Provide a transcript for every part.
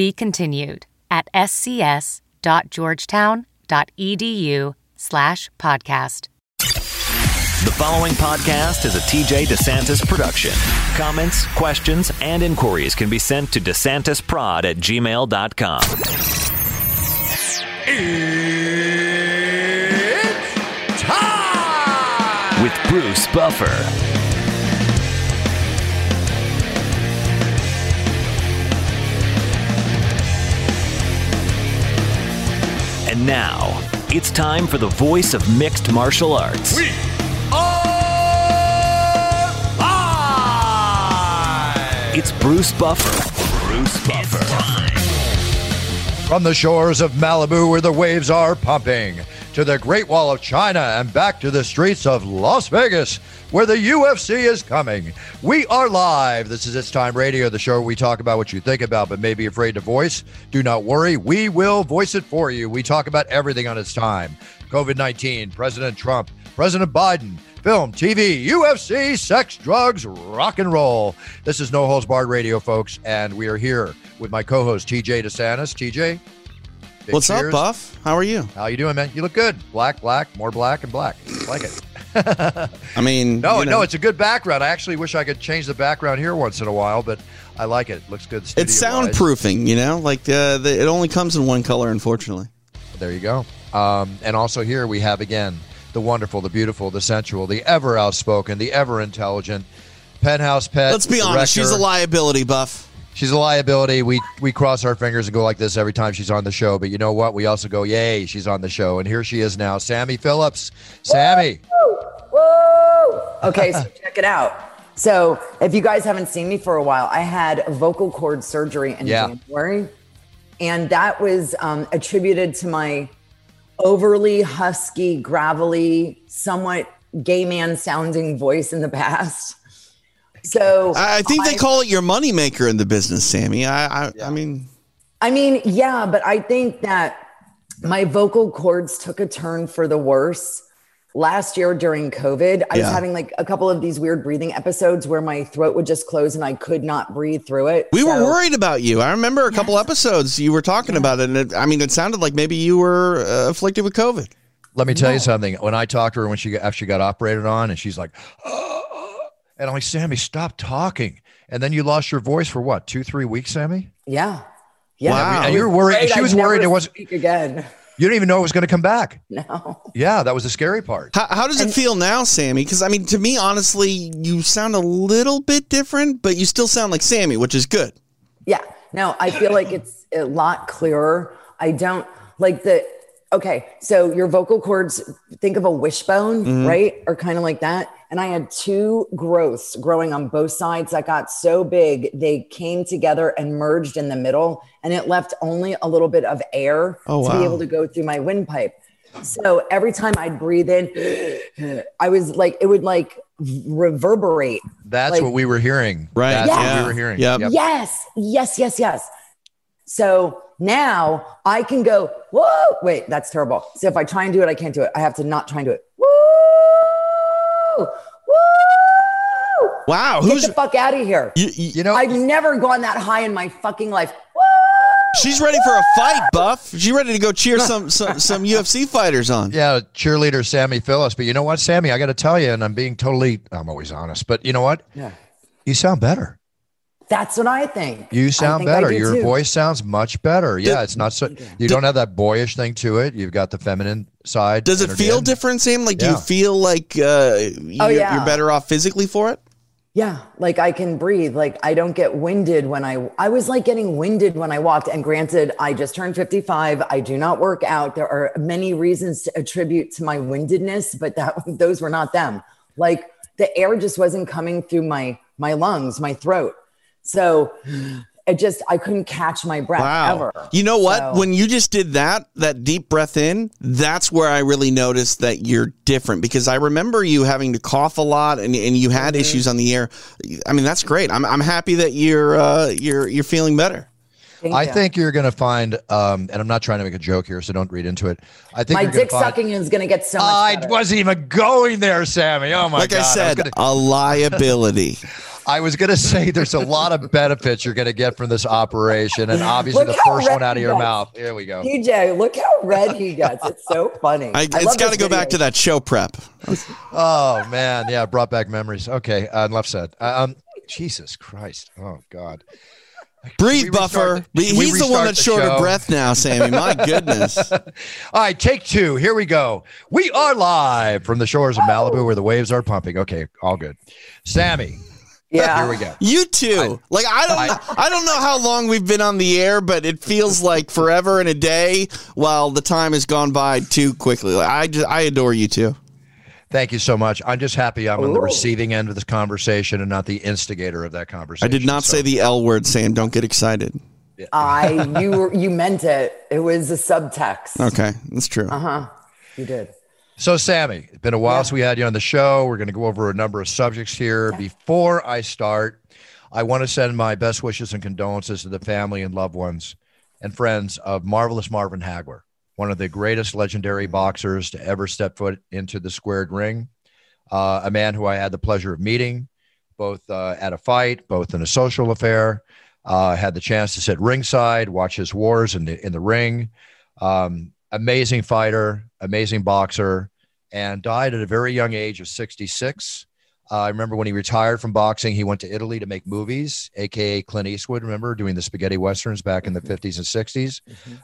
Be continued at scs.georgetown.edu slash podcast. The following podcast is a TJ DeSantis production. Comments, questions, and inquiries can be sent to DeSantisProd at gmail.com. It's time! With Bruce Buffer. And now, it's time for the voice of mixed martial arts. We are live! It's Bruce Buffer. Bruce Buffer. From the shores of Malibu, where the waves are pumping, to the Great Wall of China and back to the streets of Las Vegas, where the UFC is coming. We are live. This is It's Time Radio, the show where we talk about what you think about but may be afraid to voice. Do not worry, we will voice it for you. We talk about everything on its time COVID 19, President Trump, President Biden, film, TV, UFC, sex, drugs, rock and roll. This is No Holds Barred Radio, folks, and we are here with my co-host TJ DeSantis. TJ, big What's cheers. up, Buff? How are you? How you doing, man? You look good. Black, black, more black, and black. like it. I mean, No, you know, no, it's a good background. I actually wish I could change the background here once in a while, but I like it. Looks good. it's soundproofing. You know, like uh, the, it only comes in one color, unfortunately. There you go. Um, and also here we have again the wonderful, the beautiful, the sensual, the ever outspoken, the ever intelligent penthouse pet. Let's be honest, she's a liability, Buff. She's a liability. We we cross our fingers and go like this every time she's on the show. But you know what? We also go, yay, she's on the show. And here she is now, Sammy Phillips. Sammy. Whoa! Okay, so check it out. So, if you guys haven't seen me for a while, I had vocal cord surgery in Yeah. January, and that was um, attributed to my overly husky, gravelly, somewhat gay man sounding voice in the past. So, I, I think they I- call it your moneymaker in the business, Sammy. I, I, I mean, I mean, yeah, but I think that my vocal cords took a turn for the worse. Last year during COVID, I was having like a couple of these weird breathing episodes where my throat would just close and I could not breathe through it. we were worried about you. I remember a couple episodes you were talking about it, and it, I mean, it sounded like maybe you were uh, afflicted with COVID. Let me tell you something. When I talked to her when she got- after she got operated on, and she's like, and I'm like, Sammy, stop talking. And then you lost your voice for what? Two, three weeks, Sammy? Yeah. Yeah. Wow. And you were worried- she was worried it wasn't- speak again. You didn't even know it was going to come back. No. Yeah, that was the scary part. How, how does it feel now, Sammy? Because I mean, to me, honestly, you sound a little bit different, but you still sound like Sammy, which is good. Yeah. No, I feel like it's a lot clearer. I don't like the okay, so your vocal cords, think of a wishbone, mm-hmm. right? Or kind of like that. And I had two growths growing on both sides that got so big, they came together and merged in the middle, and it left only a little bit of air Oh, to wow. be able to go through my windpipe. So every time I'd breathe in, I was like, it would like reverberate. That's Like- what we were hearing. Right. That's Yeah. what we were hearing. Yep. Yes, yes, yes, yes. So now I can go, whoa, wait, that's terrible. So if I try and do it, I can't do it. I have to not try and do it. Woo, woo, Wow, get who's the fuck out of here. you, you- You know, I've never gone that high in my fucking life. Woo! She's ready for a fight, Buff. She's ready to go cheer some some, some UFC fighters on. yeah, cheerleader Sammy Phillips. But you know what, Sammy, I got to tell you, and I'm being totally, I'm always honest, but you know what? Yeah. You sound better. That's what I think. You sound think better. Your too. voice sounds much better. Yeah, it's not so. You don't have that boyish thing to it. You've got the feminine side. Does it feel in. different, Sam? Like, do you feel like uh, you're, Oh, yeah. you're better off physically for it? Yeah, like I can breathe. Like I don't get winded when I I was like getting winded when I walked. And granted, I just turned 55. I do not work out. There are many reasons to attribute to my windedness, but that those were not them. Like the air just wasn't coming through my my lungs, my throat. So it just I couldn't catch my breath Wow. ever. You know what? So- When you just did that, that deep breath in, that's where I really noticed that you're different because I remember you having to cough a lot and, and you had Mm-hmm. issues on the air. I mean, that's great. I'm, I'm happy that you're uh, you're you're feeling better. Thank I you. think you're going to find, um, and I'm not trying to make a joke here, so don't read into it. I think my you're dick find- sucking is going to get so much I better. wasn't even going there, Sammy. Oh my like god! Like I said, was gonna, a liability. I was gonna say there's a lot of benefits you're gonna get from this operation, and obviously Look the first one out of your gets. mouth. Here we go. TJ, look how red he gets. It's so funny. I, I it's love got to this go back to that show prep. Oh man, yeah, brought back memories. Okay, uh, enough said. Uh, Um, Jesus Christ. Oh God. Breathe, buffer. the- He's the one that's the short of breath now, Sammy. My goodness. All right, take two. Here we go. We are live from the shores of Malibu where the waves are pumping. Okay, all good. Sammy, Yeah. here we go. You too. like I don't, know, I don't know how long we've been on the air, but it feels like forever and a day. While the time has gone by too quickly. Like, I just, I adore you too. Thank you so much. I'm just happy I'm on the receiving end of this conversation and not the instigator of that conversation. I did not So- say the L word, Sam. Don't get excited. I you you meant it. It was a subtext. Okay, that's true. Uh huh. You did. So, Sammy, it's been a while since we had you on the show. We're going to go over a number of subjects here. Before I start, I want to send my best wishes and condolences to the family and loved ones and friends of marvelous Marvin Hagler, one of the greatest legendary boxers to ever step foot into the squared ring. Uh, a man who I had the pleasure of meeting, both uh, at a fight, both in a social affair. Uh, had the chance to sit ringside, watch his wars in the in the ring. Um, amazing fighter, amazing boxer, and died at a very young age of 66. Uh, I remember when he retired from boxing, he went to Italy to make movies, aka Clint Eastwood. Remember doing the spaghetti westerns back in the 50s and 60s.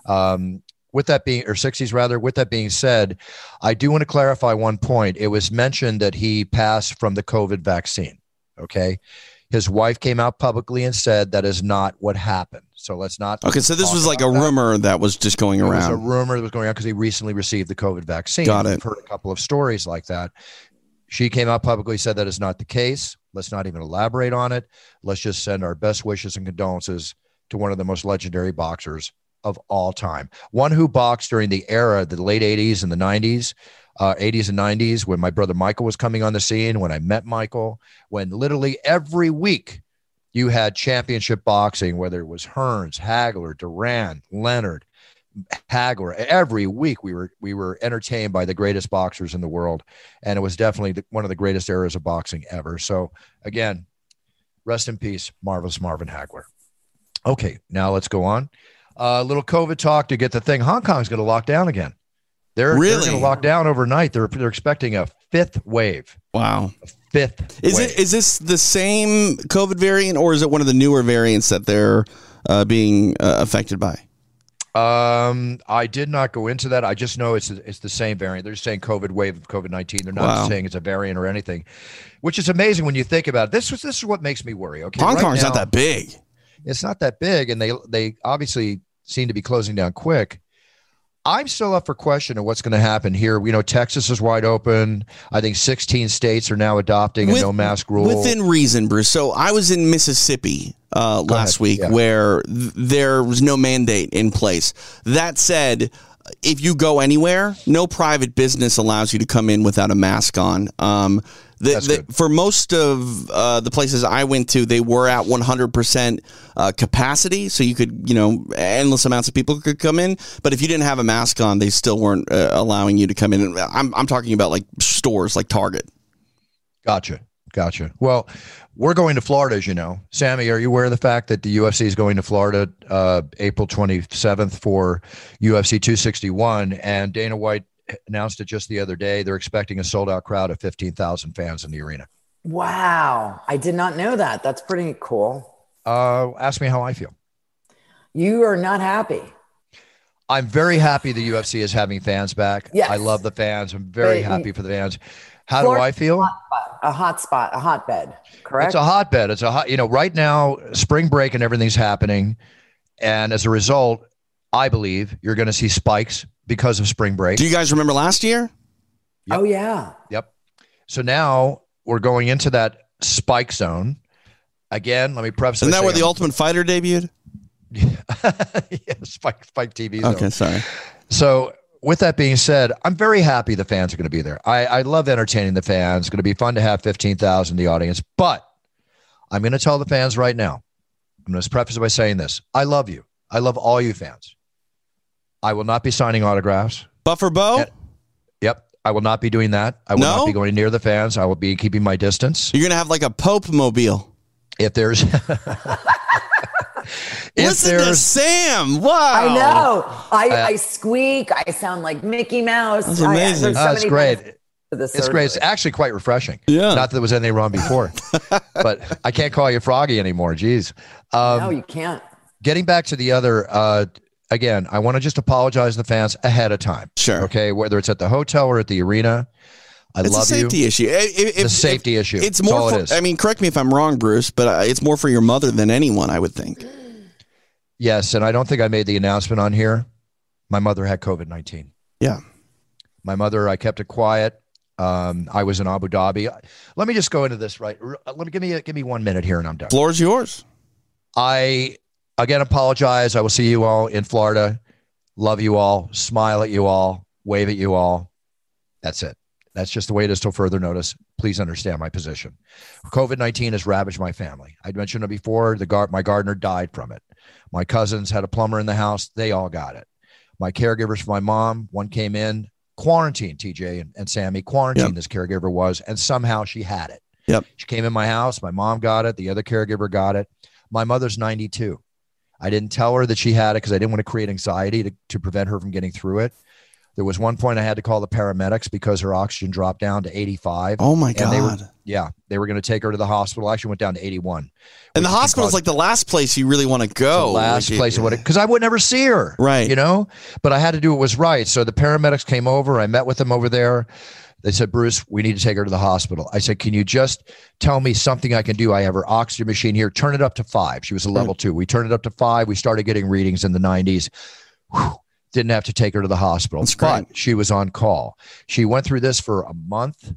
Um, with that being, or 60s rather, with that being said, I do want to clarify one point. It was mentioned that he passed from the COVID vaccine. Okay. His wife came out publicly and said that is not what happened. So let's not. Okay, so this was like a that. rumor that was just going It was a rumor that was going on because he recently received the COVID vaccine. Got it. I've heard a couple of stories like that. She came out publicly, said that is not the case. Let's not even elaborate on it. Let's just send our best wishes and condolences to one of the most legendary boxers of all time. One who boxed during the era, the late 80s and the 90s, uh, 80s and 90s, when my brother Michael was coming on the scene, when I met Michael, when literally every week you had championship boxing, whether it was Hearns, Hagler, Duran, Leonard, Hagler. Every week we were we were entertained by the greatest boxers in the world, and it was definitely the, one of the greatest eras of boxing ever. So again, rest in peace, marvelous Marvin Hagler. Okay, now let's go on. A little COVID talk to get the thing. Hong Kong's going to lock down again. They're, they're Really? going to lock down overnight. They're they're expecting a fifth wave. Wow. Fifth. Is wave. it is this the same COVID variant or is it one of the newer variants that they're uh, being uh, affected by? Um, I did not go into that. I just know it's it's the same variant. They're just saying COVID wave of COVID nineteen. They're not Wow. saying it's a variant or anything, which is amazing when you think about it. This was this is what makes me worry. Okay, Hong right Kong's not that big. It's not that big, and they they obviously seem to be closing down quick. I'm still up for question of what's going to happen here. You know, Texas is wide open. I think 16 states are now adopting With- a no mask rule. Within reason, Bruce. So I was in Mississippi uh, last ahead. week Yeah. where th- there was no mandate in place. That said, if you go anywhere, no private business allows you to come in without a mask on. Um, the, the, for most of uh, the places I went to, they were at 100% uh, capacity, so you could, you know, endless amounts of people could come in. But if you didn't have a mask on, they still weren't uh, allowing you to come in. I'm, I'm talking about like stores like Target. Gotcha. Gotcha. Well, we're going to Florida, as you know. Sammy, are you aware of the fact that the UFC is going to Florida uh, April 27th for UFC 261? And Dana White announced it just the other day. They're expecting a sold out crowd of 15,000 fans in the arena. Wow. I did not know that. That's pretty cool. Uh, ask me how I feel. You are not happy. I'm very happy the UFC is having fans back. Yes. I love the fans. I'm very But- happy for the fans. How do I feel? A hot spot, a hotbed, correct? It's a hotbed. It's a hot, you know, right now, spring break and everything's happening. And as a result, I believe you're going to see spikes because of spring break. Do you guys remember last year? Oh, yeah. Yep. So now we're going into that spike zone. again, let me preface. Isn't that where saying the Ultimate Fighter debuted? yeah, Spike Spike TV. Okay, sorry. So with that being said, I'm very happy the fans are going to be there. I, I love entertaining the fans. It's going to be fun to have 15,000 in the audience. But I'm going to tell the fans right now. I'm going to preface it by saying this. I love you. I love all you fans. I will not be signing autographs. Buffer Bo? Yeah. Yep. I will not be doing that. I will No? not be going near the fans. I will be keeping my distance. You're going to have like a Pope mobile. If there's if Listen to Sam. Wow. I know. I, Uh, I squeak. I sound like Mickey Mouse. That's amazing. there's so Oh, it's great. benefits It's great. It's actually quite refreshing. Yeah. Not that there was anything wrong before, but I can't call you Froggy anymore. Jeez. Um, no, you can't. getting back to the other, uh, again, I want to just apologize to the fans ahead of time. Sure. Okay. Whether it's at the hotel or at the arena, I It's a love safety you. issue. If- a if- safety issue. It's more. all for, it is. I mean, correct me if I'm wrong, Bruce, but uh, it's more for your mother than anyone, I would think. Yes. And I don't think I made the announcement on here. My mother had COVID 19. Yeah. My mother, I kept it quiet. Um, I was in Abu Dhabi. Let me just go into this right. Let me give me give me one minute here, and I'm done. Floor's yours. I again apologize. I will see you all in Florida. Love you all. Smile at you all. Wave at you all. That's it. That's just the way it is till further notice. Please understand my position. COVID 19 has ravaged my family. I'd mentioned it before. The gar- my gardener died from it. My cousins had a plumber in the house. They all got it. My caregivers for my mom, one came in, quarantined, TJ and, and Sammy, quarantined Yep. this caregiver was, and somehow she had it. Yep. She came in my house. My mom got it. The other caregiver got it. My mother's 92. I didn't tell her that she had it because I didn't want to create anxiety to, to prevent her from getting through it. There was one point I had to call the paramedics because her oxygen dropped down to 85. Oh my And they were- God. Yeah, they were going to take her to the hospital. Actually, went down to 81. and the hospital is like the last place you really want to the go. last Like, place I would because I would never see her. Right. You know, but I had to do what was right. So the paramedics came over. I met with them over there. They said, Bruce, we need to take her to the hospital. I said, Can you just tell me something I can do? I have her oxygen machine here. Turn it up to five. She was a level two. We turned it up to five. We started getting readings in the 90s. Whew. Didn't have to take her to the hospital, That's but great. she was on call. She went through this for a month.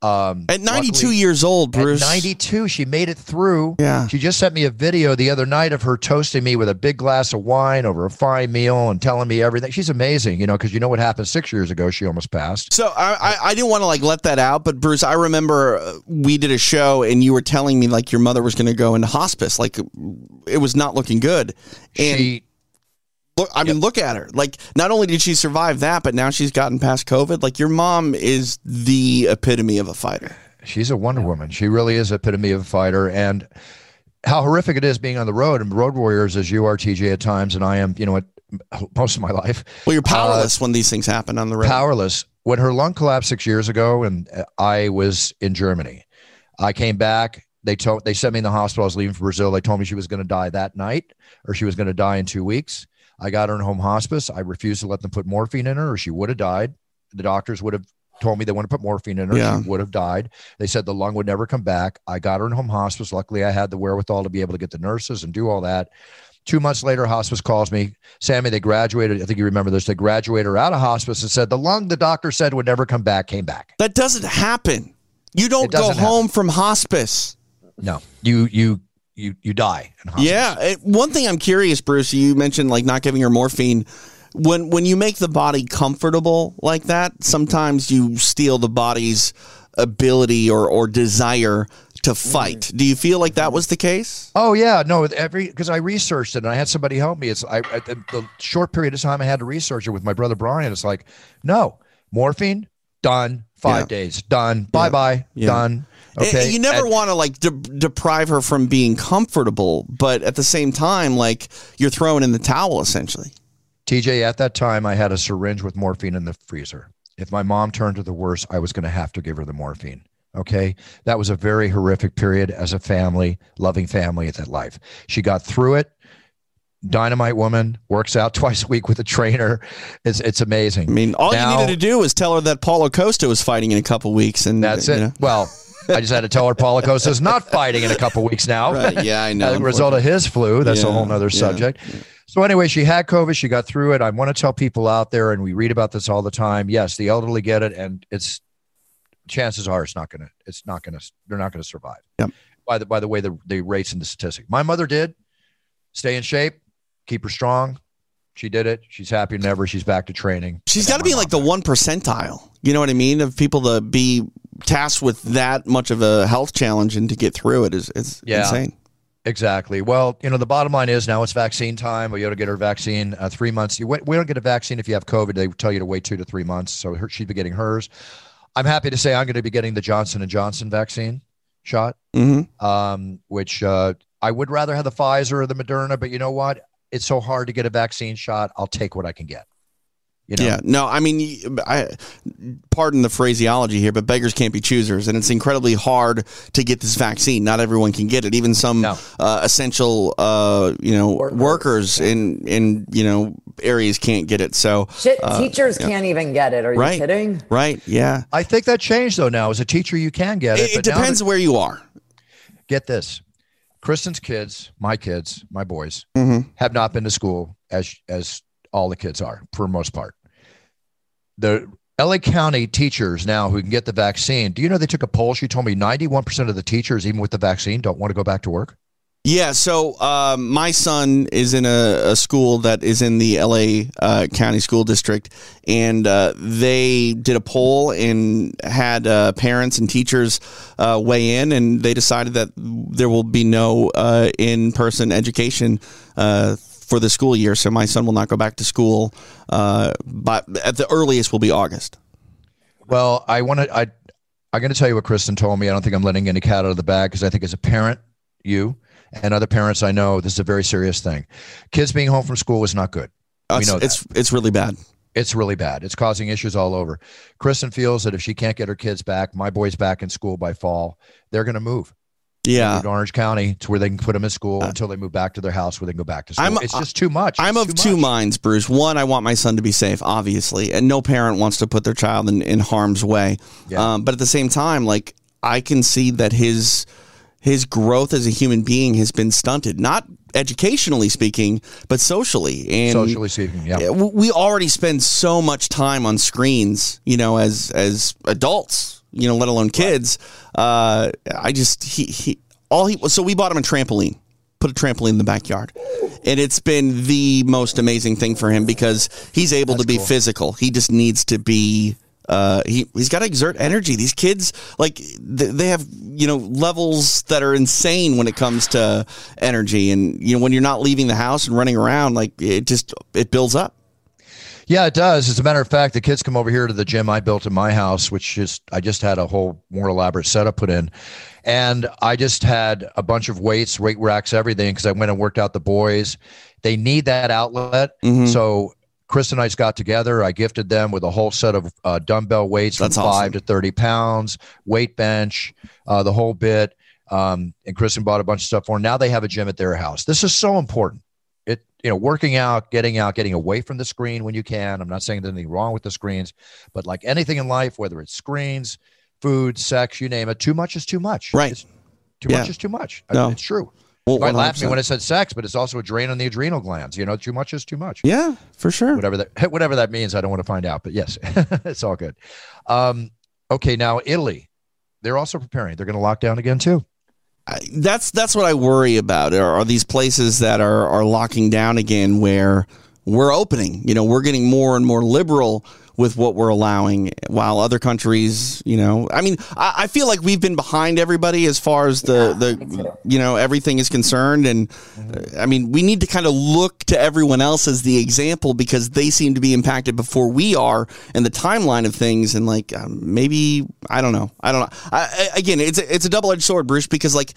Um, At 92 luckily- years old, Bruce. at 92, she made it through. Yeah. She just sent me a video the other night of her toasting me with a big glass of wine over a fine meal and telling me everything. She's amazing, you know, because you know what happened six years ago? She almost passed. So I, I, I didn't want to like let that out, but Bruce, I remember uh, we did a show and you were telling me like your mother was going to go into hospice, like it was not looking good. And she, look, I mean, look at her. Like, not only did she survive that, but now she's gotten past COVID. Like, your mom is the epitome of a fighter. she's a Wonder Woman. She really is epitome of a fighter. And how horrific it is being on the road and road warriors as you are, TJ, at times, and I am, you know, what most of my life. Well, you're powerless when these things happen on the road. powerless. When her lung collapsed six years ago, and uh, I was in Germany, I came back. They told they sent me in the hospital. I was leaving for Brazil. They told me she was going to die that night, or she was going to die in two weeks. I got her in home hospice. I refused to let them put morphine in her, or she would have died. The doctors would have told me they want to put morphine in her. Yeah. She would have died. They said the lung would never come back. I got her in home hospice. Luckily, I had the wherewithal to be able to get the nurses and do all that. Two months later, hospice calls me. Sammy, they graduated. I think you remember this. They graduated her out of hospice and said the lung the doctor said would never come back came back. That doesn't happen. You don't go home from hospice. No, you you you you die. In. Yeah. One thing I'm curious, Bruce, you mentioned like not giving her morphine. When when you make the body comfortable like that, sometimes you steal the body's ability or, or desire to fight. Mm-hmm. Do you feel like that was the case? Oh yeah, no. Every because I researched it and I had somebody help me. It's I at the, the short period of time I had to research it with my brother Brian. It's like no morphine done five Yeah. days done bye bye Yeah. done. Eh, Okay, You never want to like de- deprive her from being comfortable, but at the same time, like you're throwing in the towel essentially. TJ, at that time, I had a syringe with morphine in the freezer. If my mom turned to the worst, I was going to have to give her the morphine. Okay. That was a very horrific period as a family, loving family at that life. She got through it. Dynamite woman works out twice a week with a trainer. It's it's amazing. I mean, all Now- you needed to do was tell her that Paulo Costa was fighting in a couple weeks, and That's you it. know. Well, I just had to tell her Paulo Costa's not fighting in a couple weeks now. Right, yeah, I know, As a result of his flu. That's a Yeah, whole nother yeah, subject. So anyway, she had COVID. She got through it. I want to tell people out there, and we read about this all the time. Yes, the elderly get it, and it's chances are it's not gonna. It's not gonna. They're not gonna survive. Yep. by the by the way the the rates and the statistic. My mother did stay in shape, keep her strong. She did it. She's happier never. She's back to training. She's got to be like the one percentile. You know what I mean? Of people to be tasked with that much of a health challenge and to get through it is it's Yeah. insane. Exactly. Well, you know, the bottom line is now it's vaccine time. We ought to get her vaccine uh, three months. You we don't get a vaccine if you have COVID. They tell you to wait two to three months. So her, she'd be getting hers. I'm happy to say I'm going to be getting the Johnson and Johnson vaccine shot, hmm um, which uh, I would rather have the Pfizer or the Moderna. But you know what? It's so hard to get a vaccine shot. I'll take what I can get. You know? Yeah, no, I mean, y- I pardon the phraseology here, but beggars can't be choosers, and it's incredibly hard to get this vaccine. Not everyone can get it. Even some No. uh, essential, uh, you know, Workers. workers in in you know areas can't get it. So, Shit, uh, teachers can't even get it. Are you Right. kidding? right, yeah, I think that changed though. Now, as a teacher, you can get it. it, it but now depends that- where you are. get this kristen's kids my kids my boys Mhm. have not been to school as as all the kids are for the most part the la county teachers now who can get the vaccine do you know they took a poll she told me 91% of the teachers even with the vaccine don't want to go back to work Yeah, so uh, my son is in a, a school that is in the LA uh, County School District, and uh, they did a poll and had uh, parents and teachers uh, weigh in, and they decided that there will be no uh, in person education. For the school year, so my son will not go back to school. Uh, but at the earliest, will be August. well i want to i i'm going to tell you what kristen told me i don't think i'm letting any cat out of the bag because i think as a parent you and other parents i know this is a very serious thing kids being home from school is not good Uh, We know it's it's really bad. It's really bad. It's causing issues all over. Kristen feels that if she can't get her kids back, my boys back in school by fall, they're going to move Yeah, Orange County to where they can put them in school until they move back to their house where they can go back to school. I'm- it's just too much. I'm It's of too two much. minds, Bruce. One, I want my son to be safe, obviously, and no parent wants to put their child in, in harm's way. Yeah. Um, but at the same time, like I can see that his his growth as a human being has been stunted, not educationally speaking, but socially. And Socially speaking, yeah. yeah, we already spend so much time on screens, you know, as as adults, you know, let alone kids. Uh, I just he he all he so we bought him a trampoline, put a trampoline in the backyard, and it's been the most amazing thing for him because he's able to be physical. He just needs to be. Uh, he he's got to exert energy. These kids, like th- they have, you know, levels that are insane when it comes to energy. And you know, when you're not leaving the house and running around, like it just it builds up. Yeah, it does. As a matter of fact, the kids come over here to the gym I built in my house, which is I just had a whole more elaborate setup put in. And I just had a bunch of weights, weight racks, everything, because I went and worked out the boys. They need that outlet. Mhm. So Chris and I just got together. I gifted them with a whole set of uh, dumbbell weights from That's five to 30 pounds, weight bench, uh, the whole bit. Um, and Kristen bought a bunch of stuff for them. Now they have a gym at their house. This is so important you know working out getting out getting away from the screen when you can. I'm not saying there's anything wrong with the screens but like anything in life whether it's screens food sex you name it too much is too much. Right. It's- too Yeah. much is too much. I No. mean, it's true. Well, you might laugh at me when i said sex but it's also a drain on the adrenal glands you know too much is too much. Yeah, for sure. whatever that whatever that means i don't want to find out but yes it's all good. Um okay now italy. They're also preparing. They're going to lock down again too. I- that's that's what I worry about. Are, are these places that are are locking down again, where we're opening? You know, we're getting more and more liberal with what we're allowing, while other countries, you know, I mean, I, I feel like we've been behind everybody as far as the the you know everything is concerned, and uh, I mean, we need to kind of look to everyone else as the example because they seem to be impacted before we are, and the timeline of things, and like um, maybe I don't know, I don't know. I, I, again, it's a, it's a double edged sword, Bruce, because like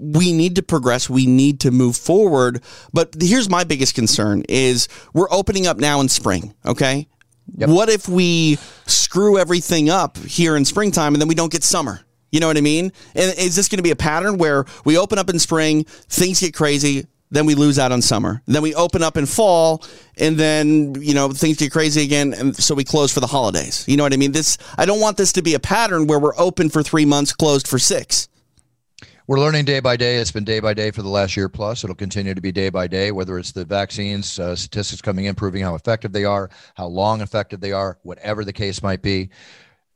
we need to progress. We need to move forward. But here's my biggest concern is we're opening up now in spring okay what if we screw everything up here in springtime and then we don't get summer? You know what i mean? And is this going to be a pattern where we open up in spring things get crazy then we lose out on summer. Then we open up in fall and then you know things get crazy again and so we close for the holidays. You know what i mean? This i don't want this to be a pattern where we're open for three months closed for six We're learning day by day. It's been day by day for the last year plus. It'll continue to be day by day, whether it's the vaccines, uh, statistics coming in, proving how effective they are, how long effective they are, whatever the case might be.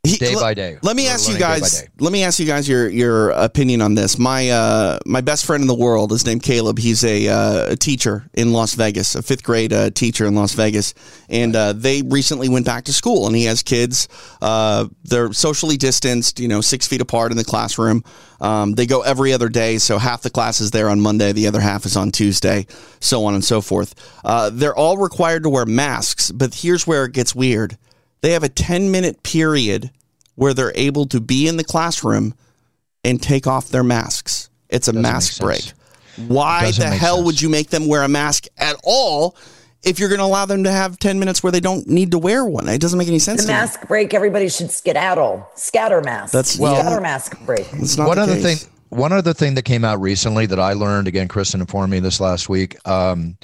He- day by day. Let me We're ask you day guys. day. Let me ask you guys your your opinion on this. My uh, my best friend in the world is named Caleb. He's a, uh, a teacher in Las Vegas, a fifth grade uh, teacher in Las Vegas, and uh, they recently went back to school. And he has kids. Uh, they're socially distanced, you know, six feet apart in the classroom. Um, they go every other day, so half the class is there on Monday, the other half is on Tuesday, so on and so forth. Uh, they're all required to wear masks, but here's where it gets weird they have a 10 minute period where they're able to be in the classroom and take off their masks. It's a Doesn't mask break. Why Doesn't the hell sense. would you make them wear a mask at all if you're going to allow them to have 10 minutes where they don't need to wear one? It doesn't make any sense The to me. mask break, everybody should skedaddle. Scatter mask. That's- Well- scatter mask break. It's not one the other case. thing one other thing that came out recently that i learned again kristen informed me this last week um,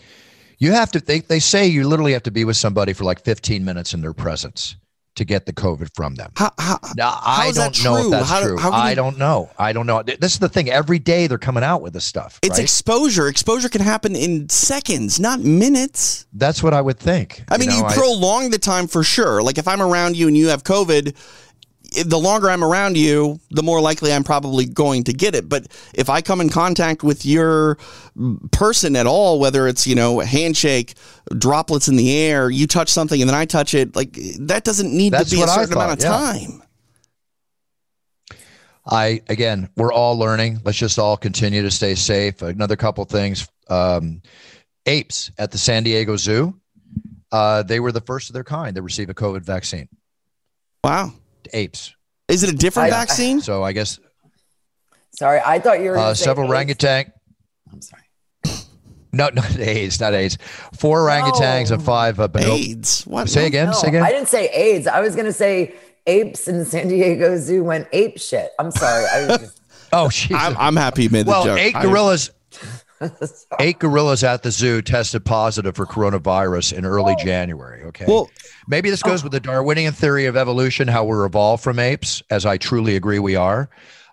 you have to they, they say you literally have to be with somebody for like 15 minutes in their presence to get the covid from them How, how, now, I don't know if that's How- true. how I you- don't know. I don't know. This is the thing. Every day they're coming out with this stuff. it's right? exposure. Exposure can happen in seconds, not minutes. That's what I would think. I mean, you, know, I- prolong the time for sure. Like if I'm around you and you have COVID, i- the longer I'm around you, the more likely I'm probably going to get it. But if I come in contact with your person at all, whether it's, you know, a handshake, droplets in the air, you touch something and then I touch it, like that doesn't need That's to be a certain amount of yeah. time. I again, we're all learning. Let's just all continue to stay safe. Another couple things. Um, apes at the San Diego Zoo. Uh, they were the first of their kind to receive a COVID vaccine. Wow. Apes. Is it a different I- vaccine? So I guess Sorry, I thought you were uh, several AIDS. orangutan. I'm sorry. No, not AIDS, not AIDS. Four orangutans and five uh. AIDS. What? Say again. No, say again. I didn't say AIDS. I was gonna say apes in San Diego Zoo went ape shit. I'm sorry. I was just, oh, I'm, I'm happy you made the well, joke. eight I- gorillas. Eight gorillas at the zoo tested positive for coronavirus in early January. Okay. Well- maybe this goes with the Darwinian theory of evolution, how we're evolved from apes, as I truly agree we are.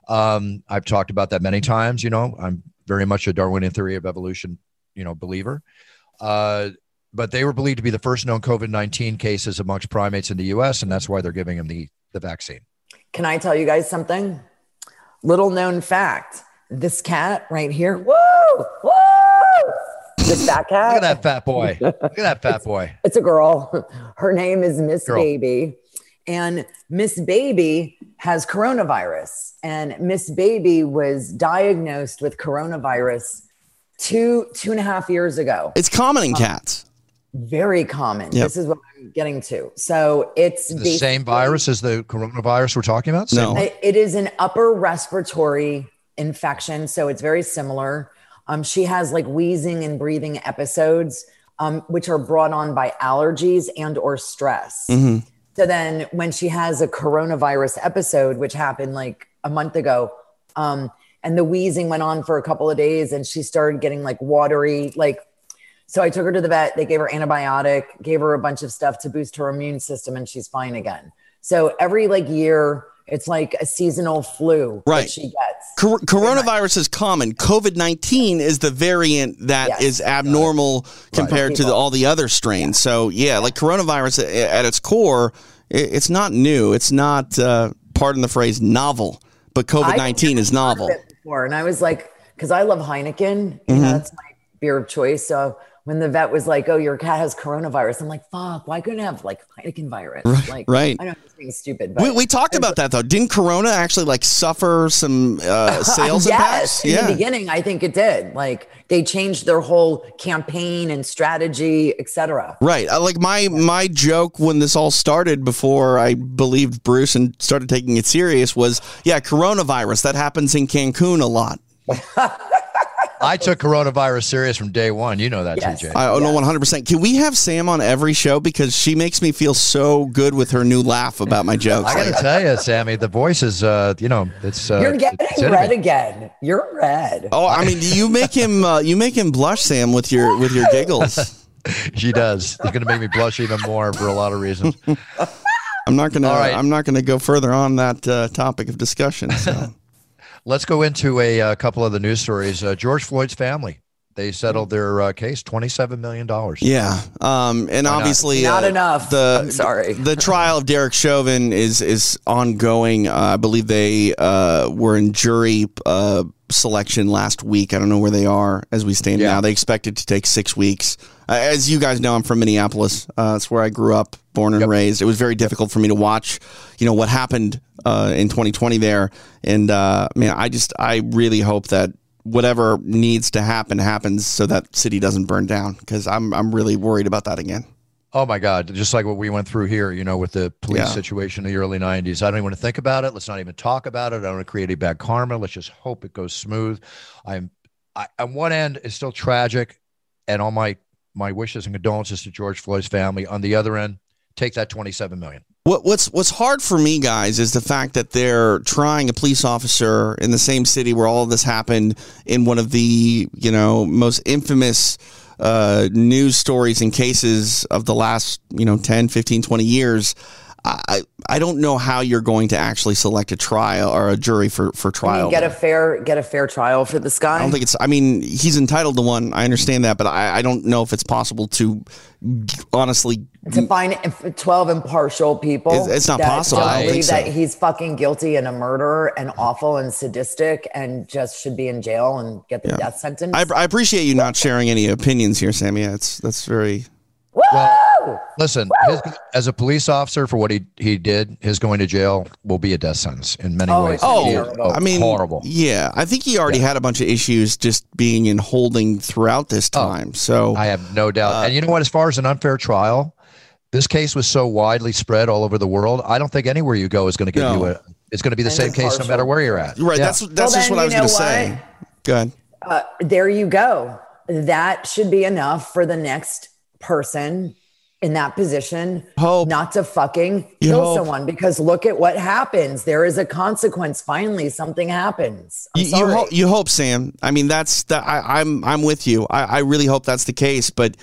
Um, I've talked about that many times. You know, I'm very much a Darwinian theory of evolution, you know, believer. Uh, but they were believed to be the first known COVID 19 cases amongst primates in the US, and that's why they're giving them the, the vaccine. can I tell you guys something? Little known fact. This cat right here. Whoa! Whoa! This fat cat. Look at that fat boy. Look at that fat boy. It's a girl. Her name is Miss Girl. Baby. And Miss Baby has coronavirus. And Miss Baby was diagnosed with coronavirus two, two and a half years ago. It's common in um, cats. Very common. Yep. This is what I'm getting to. So it's The same virus as the coronavirus we're talking about? Same No. one? It- it is an upper respiratory infection, so it's very similar. Um, she has like wheezing and breathing episodes, um, which are brought on by allergies and or stress. Mm-hmm. So then, when she has a coronavirus episode, which happened like a month ago, um, and the wheezing went on for a couple of days, and she started getting like watery, like. So I took her to the vet. They gave her antibiotic, gave her a bunch of stuff to boost her immune system, and she's fine again. So every like year, it's like a seasonal flu Right. that she gets. Cor- coronavirus is common. COVID nineteen is the variant that is Yes. abnormal compared to the, all the other strains. So yeah, like coronavirus at its core, it's not new. It's not, uh, pardon the phrase, novel. But COVID nineteen is novel. Heard of it Before, and I was like, because I love Heineken, you know, that's my beer of choice. So when the vet was like, "Oh, your cat has coronavirus," I'm like, "Fuck, why couldn't it have like Heineken virus?" like, right. I know it's being stupid, but We, we talked about that though. Didn't Corona actually like suffer some uh, sales impacts? yes, in the beginning, I think it did. Like they changed their whole campaign and strategy, etc. Right. Uh, Like my my joke when this all started before I believed Bruce and started taking it serious was, yeah, coronavirus. That happens in Cancun a lot. I took coronavirus serious from day one. You know that, Yes. TJ. I oh, no, one hundred percent. Can we have Sam on every show because she makes me feel so good with her new laugh about my jokes? I got Like, to tell you, Sammy, the voice is, uh, you know, it's. Uh, You're getting in red me. again. You're red. oh, I mean, you make him uh, you make him blush, Sam, with your with your giggles. She does. It's going to make me blush even more for a lot of reasons. I'm not gonna All right. I'm not gonna go further on that uh, topic of discussion. So. Let's go into a, uh couple of the news stories. Uh, George Floyd's family they settled their uh, case, twenty-seven million dollars. Yeah, um, and not? obviously Not uh, enough. The I'm sorry. the trial of Derek Chauvin is is ongoing. Uh, I believe they uh, were in jury uh, selection last week. I don't know where they are as we stand Yeah. now. They expect it to take six weeks. Uh, as you guys know, I'm from Minneapolis. Uh, that's where I grew up, born and raised. It was very difficult for me to watch, you know, what happened uh, in 2020 there. And uh, man, I just I really hope that whatever needs to happen happens so that city doesn't burn down because I'm I'm really worried about that again. Oh my God! Just like what we went through here, you know, with the police Yeah. situation in the early '90s. I don't even want to think about it. Let's not even talk about it. I don't want to create any bad karma. Let's just hope it goes smooth. I'm, I, on one end, it's still tragic, and all my my wishes and condolences to George Floyd's family. On the other end, take that 27 million. What, what's what's hard for me, guys, is the fact that they're trying a police officer in the same city where all this happened in one of the you know most infamous uh, news stories and cases of the last you know 10, 15, 20 years. I, I don't know how you're going to actually select a trial or a jury for, for I trial. mean, get a fair get a fair trial for this guy. I don't think it's. I mean, he's entitled to one. I understand that, but I, I don't know if it's possible to honestly. to find 12 impartial people It's- it's not that possible. don't I don't think believe so. that he's fucking guilty and a murderer and awful and sadistic and just should be in jail and get the death sentence I, I appreciate you not sharing any opinions here, Sammy. It's that's very. Woo! Listen, his, as a police officer for what he he did, his going to jail will be a death sentence in many Oh, ways. it's Oh, is terrible. I mean, horrible. Yeah, I think he already had a bunch of issues just being in holding throughout this Oh, time. so I have no doubt. Uh, and you know what? As far as an unfair trial, this case was so widely spread all over the world. I don't think anywhere you go is going to give No. you a. It's going to be the And same case no matter where you're at. right, Yeah. that's that's Well, just what I was going to say. Go ahead. Uh, there you go that should be enough for the next person in that position Hope. not to fucking You kill hope. someone because look at what happens there is a consequence finally something happens I'm You, you, hope, you hope, Sam. I mean, that's that. I, I'm I'm with you. I, I really hope that's the case, but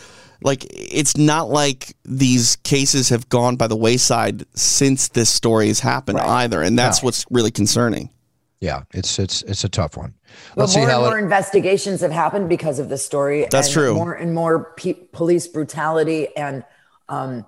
like, it's not like these cases have gone by the wayside since this story has happened either, and that's No. what's really concerning. Yeah, it's it's it's a tough one. But Let's see more and how more it, investigations have happened because of this story. That's and true. More and more pe- police brutality and um,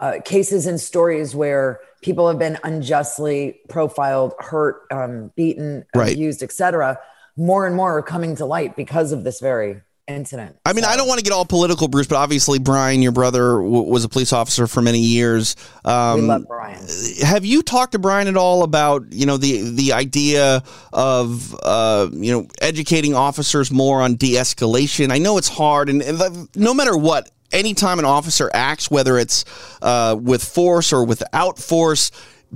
uh, cases and stories where people have been unjustly profiled, hurt, um, beaten, Right. abused, etc. More and more are coming to light because of this very incident. I mean, I don't want to get all political, Bruce, but obviously, Brian, your brother, w- was a police officer for many years. Um, We love Brian. have you talked to Brian at all about you know the the idea of uh, you know educating officers more on de-escalation? I know it's hard, and, and the- no matter what, anytime an officer acts, whether it's uh, with force or without force,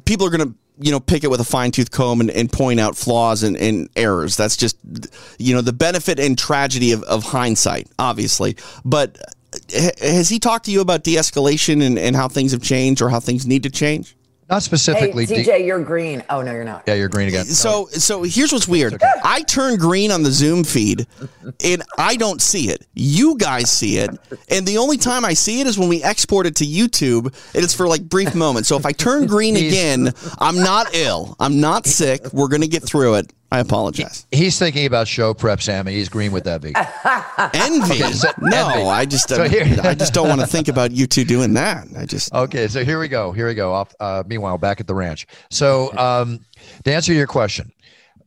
people are going to you know pick it with a fine tooth comb and, and point out flaws and, and errors. That's just you know the benefit and tragedy of, of hindsight, obviously, but. Has he talked to you about de-escalation and, and how things have changed or how things need to change? not Hey, specifically. de- TJ, you're green. Oh no, you're not. yeah, you're green again. So so here's what's weird. I turn green on the Zoom feed and I don't see it. You guys see it. And the only time I see it is when we export it to YouTube and it's for like brief moments. So if I turn green again, I'm not ill. I'm not sick. We're going to get through it. I apologize. He's thinking about show prep, Sammy. He's green with. V. Envy. so- No, envy. I just So here- I just don't want to think about you two doing that. I just Okay, so here we go. Here we go. Off. Uh, meanwhile, back at the ranch. So, um, to answer your question,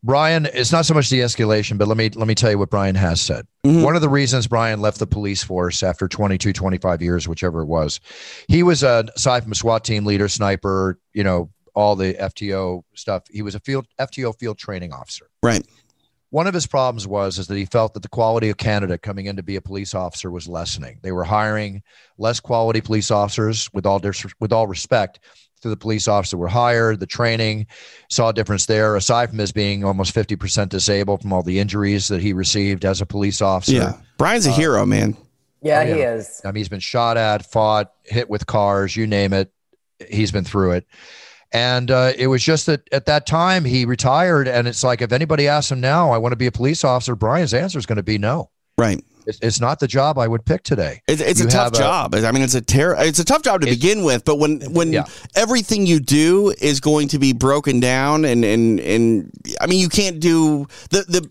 Brian, it's not so much the escalation, but let me let me tell you what Brian has said. Mm-hmm. One of the reasons Brian left the police force after 22, 25 years, whichever it was, he was a aside from a SWAT team leader, sniper, you know, all the FTO stuff. He was a field FTO field training officer. right. One of his problems was is that he felt that the quality of Canada coming in to be a police officer was lessening. They were hiring less quality police officers with all dis- with all respect to the police officer were hired, the training saw a difference there aside from his being almost 50% disabled from all the injuries that he received as a police officer. Yeah. Brian's a hero, man. Yeah, Oh, he is. I mean, he's been shot at, fought, hit with cars, you name it. He's been through it. And uh, it was just that at that time he retired. And it's like, if anybody asks him now, I want to be a police officer, Brian's answer is going to be no. Right. It's, not the job I would pick today. It's, it's a tough a- job. I mean, it's a ter- It's a tough job to begin with. But when when Yeah. everything you do is going to be broken down, and and and I mean, you can't do the the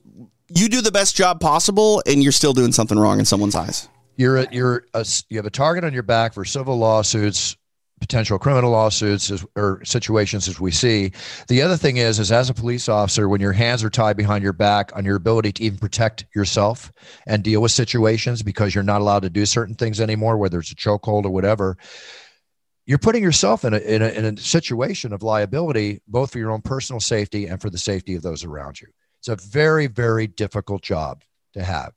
you do the best job possible, and you're still doing something wrong in someone's eyes. You're a, you're a, you have a target on your back for civil lawsuits, potential criminal lawsuits as, or situations as we see. The other thing is, is as a police officer, when your hands are tied behind your back on your ability to even protect yourself and deal with situations because you're not allowed to do certain things anymore, whether it's a chokehold or whatever, you're putting yourself in a, in a, in a situation of liability, both for your own personal safety and for the safety of those around you. It's a very, very difficult job to have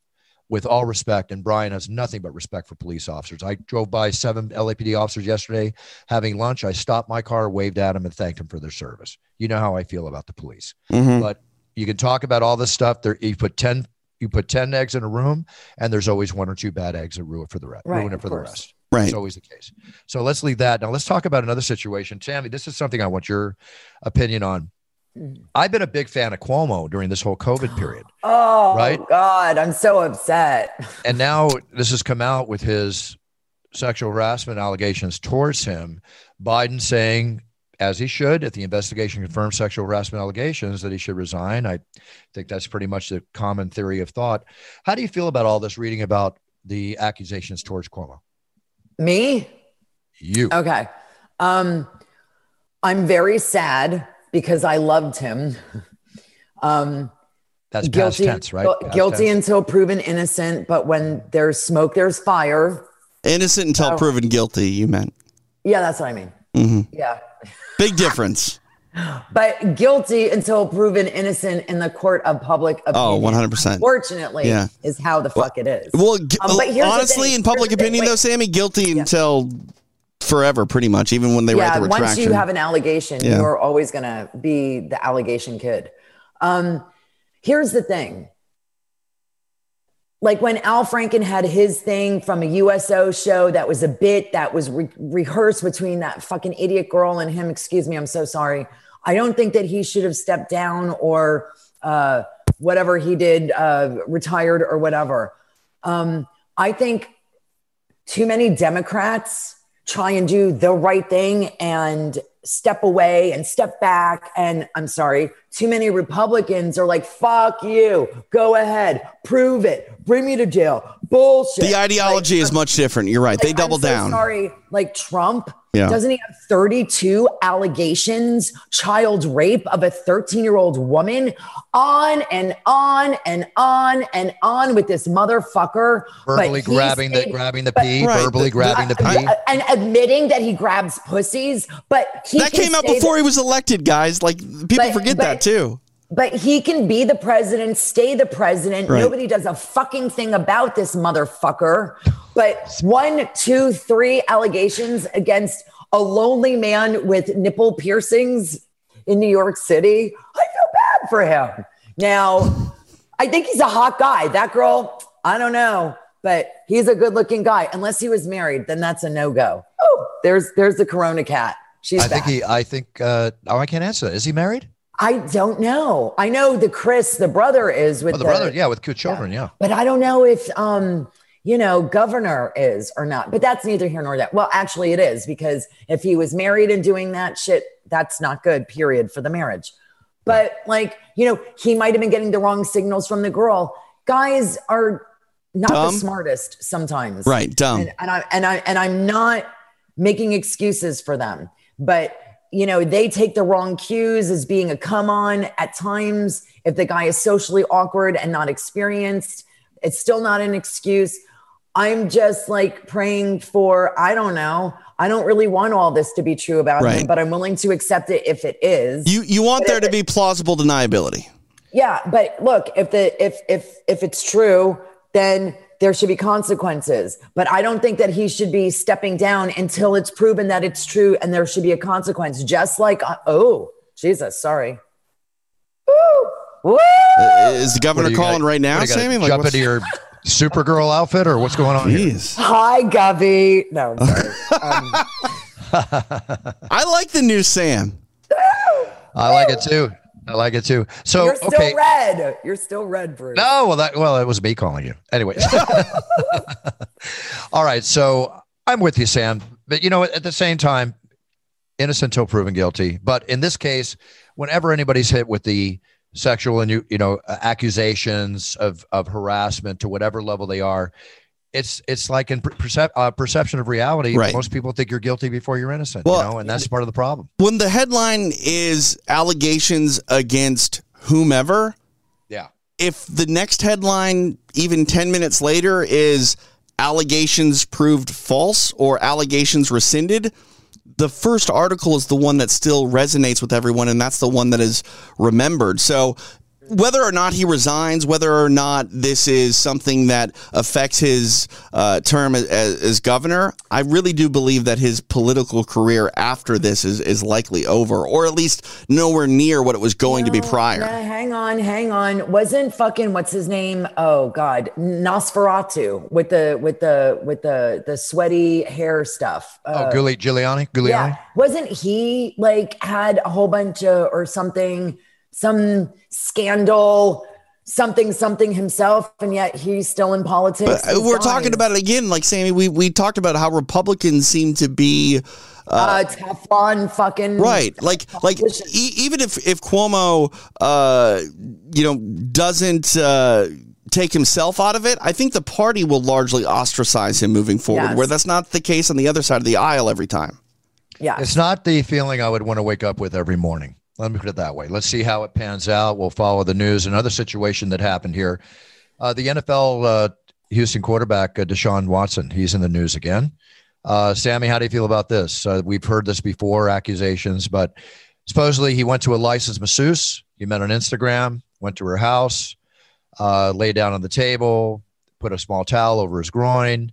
with all respect, and Brian has nothing but respect for police officers. I drove by seven LAPD officers yesterday having lunch. I stopped my car, waved at them, and thanked them for their service. You know how I feel about the police. Mhm. But you can talk about all this stuff. There, you put ten, you put ten eggs in a room, and there's always one or two bad eggs that ruin it for the rest. Right, ruin it for the rest. Right. It's always the case. So let's leave that. Now let's talk about another situation. Tammy, this is something I want your opinion on. I've been a big fan of Cuomo during this whole COVID period. Oh Right? God, I'm so upset. And now this has come out with his sexual harassment allegations towards him. Biden saying, as he should, if the investigation confirms sexual harassment allegations, that he should resign. I think that's pretty much the common theory of thought. How do you feel about all this reading about the accusations towards Cuomo? Me? You. Okay. Um, I'm very sad because I loved him. Um, That's past guilty, tense, right? Past guilty tense. until proven innocent. But when there's smoke, there's fire. Innocent until Oh. proven guilty. You meant. Yeah, that's what I mean. Mhm. Yeah. Big difference. But guilty until proven innocent in the court of public opinion. Oh, 100%. Fortunately, Yeah. is how the fuck it is. Well, Um, but here's the honestly, in public Here's thing. opinion, though, Sammy, guilty until forever, pretty much, even when they yeah, write the once you have an allegation, Yeah. you're always going to be the allegation kid. Um, here's the thing. Like when Al Franken had his thing from a USO show that was a bit that was re- rehearsed between that fucking idiot girl and him. Excuse me, I'm so sorry. I don't think that he should have stepped down or uh, whatever he did, uh, retired or whatever. Um, I think too many Democrats try and do the right thing and step away and step back. And I'm sorry, too many Republicans are like, fuck you, go ahead, prove it, bring me to jail. Bullshit. the ideology Like, is much different. You're right. They like, double I'm so down. Sorry, like Trump. Yeah. Doesn't he have 32 allegations, child rape of a 13 year old woman? On and on and on and on with this motherfucker. Verbally he grabbing the stayed- grabbing the but- pee, Right. verbally grabbing the I- pee. and admitting that he grabs pussies, but he That came out before that- he was elected, guys. Like people But- forget but- that too. but he can be the president, stay the president. Right. Nobody does a fucking thing about this motherfucker. But one, two, three allegations against a lonely man with nipple piercings in New York City. I feel bad for him. Now, I think he's a hot guy. That girl, I don't know, but he's a good looking guy. Unless he was married, then that's a no go. Oh, there's there's the Corona cat. She's I think he. I think. Uh, oh, I can't answer that. Is he married? I don't know. I know the Chris, the brother, is with Oh, the brother. Yeah, with two children. Yeah. but I don't know if um, you know, governor is or not. But that's neither here nor there. Well, actually, it is because if he was married and doing that shit, that's not good. Period for the marriage. But like, you know, he might have been getting the wrong signals from the girl. Guys are not Dumb. the smartest sometimes, Right, dumb. and, and I and I and I'm not making excuses for them, but you know they take the wrong cues as being a come on at times. If the guy is socially awkward and not experienced, it's still not an excuse. I'm just like praying for I don't know. I don't really want all this to be true about Right. him, but I'm willing to accept it if it is. You you want But there to it- be plausible deniability. Yeah, but look, if the if if if it's true, then there should be consequences. But I don't think that he should be stepping down until it's proven that it's true and there should be a consequence. Just like uh, oh, Jesus, sorry. Woo! Woo! Is the governor What are you calling gonna- right now, what are you gonna Sammy? Like, jump into your Supergirl outfit, or what's going on here? Hi, Gubby. No, I'm sorry. Um, I like the new Sam. I like it too. I like it too. So you're still okay. red. You're still red, Bruce. No, well, that well, it was me calling you. Anyway. All right. So I'm with you, Sam. But you know, at the same time, innocent until proven guilty. But in this case, whenever anybody's hit with the sexual and you you know accusations of of harassment to whatever level they are it's it's like in percep- uh, perception of reality Right. most people think you're guilty before you're innocent Well- you know and that's part of the problem When the headline is allegations against whomever, yeah if the next headline, even 10 minutes later, is allegations proved false or allegations rescinded, the first article is the one that still resonates with everyone, and that's the one that is remembered. So, whether or not he resigns, whether or not this is something that affects his uh, term as, as governor, I really do believe that his political career after this is, is likely over, or at least nowhere near what it was going to be prior. no, hang on, hang on. Wasn't fucking what's his name? Oh God, Nosferatu with the with the with the the sweaty hair stuff. Uh, oh Giuli- giuliani giuliani yeah, wasn't he like had a whole bunch of or something, some scandal, something something himself, and yet he's still in politics. But uh, we're gone. talking about it again, like Sammy. We we talked about how Republicans seem to be uh, Teflon fucking right, like like e- even if if Cuomo, uh, you know, doesn't. Uh, Take himself out of it. I think the party will largely ostracize him moving forward, Yes. where that's not the case on the other side of the aisle every time. Yeah, It's not the feeling I would want to wake up with every morning. Let me put it that way. Let's see how it pans out. We'll follow the news. Another situation that happened here uh, the NFL uh, Houston quarterback, uh, Deshaun Watson, he's in the news again. Uh, Sammy, how do you feel about this? Uh, we've heard this before, accusations, but supposedly he went to a licensed masseuse. He met on Instagram, went to her house, uh, lay down on the table, put a small towel over his groin,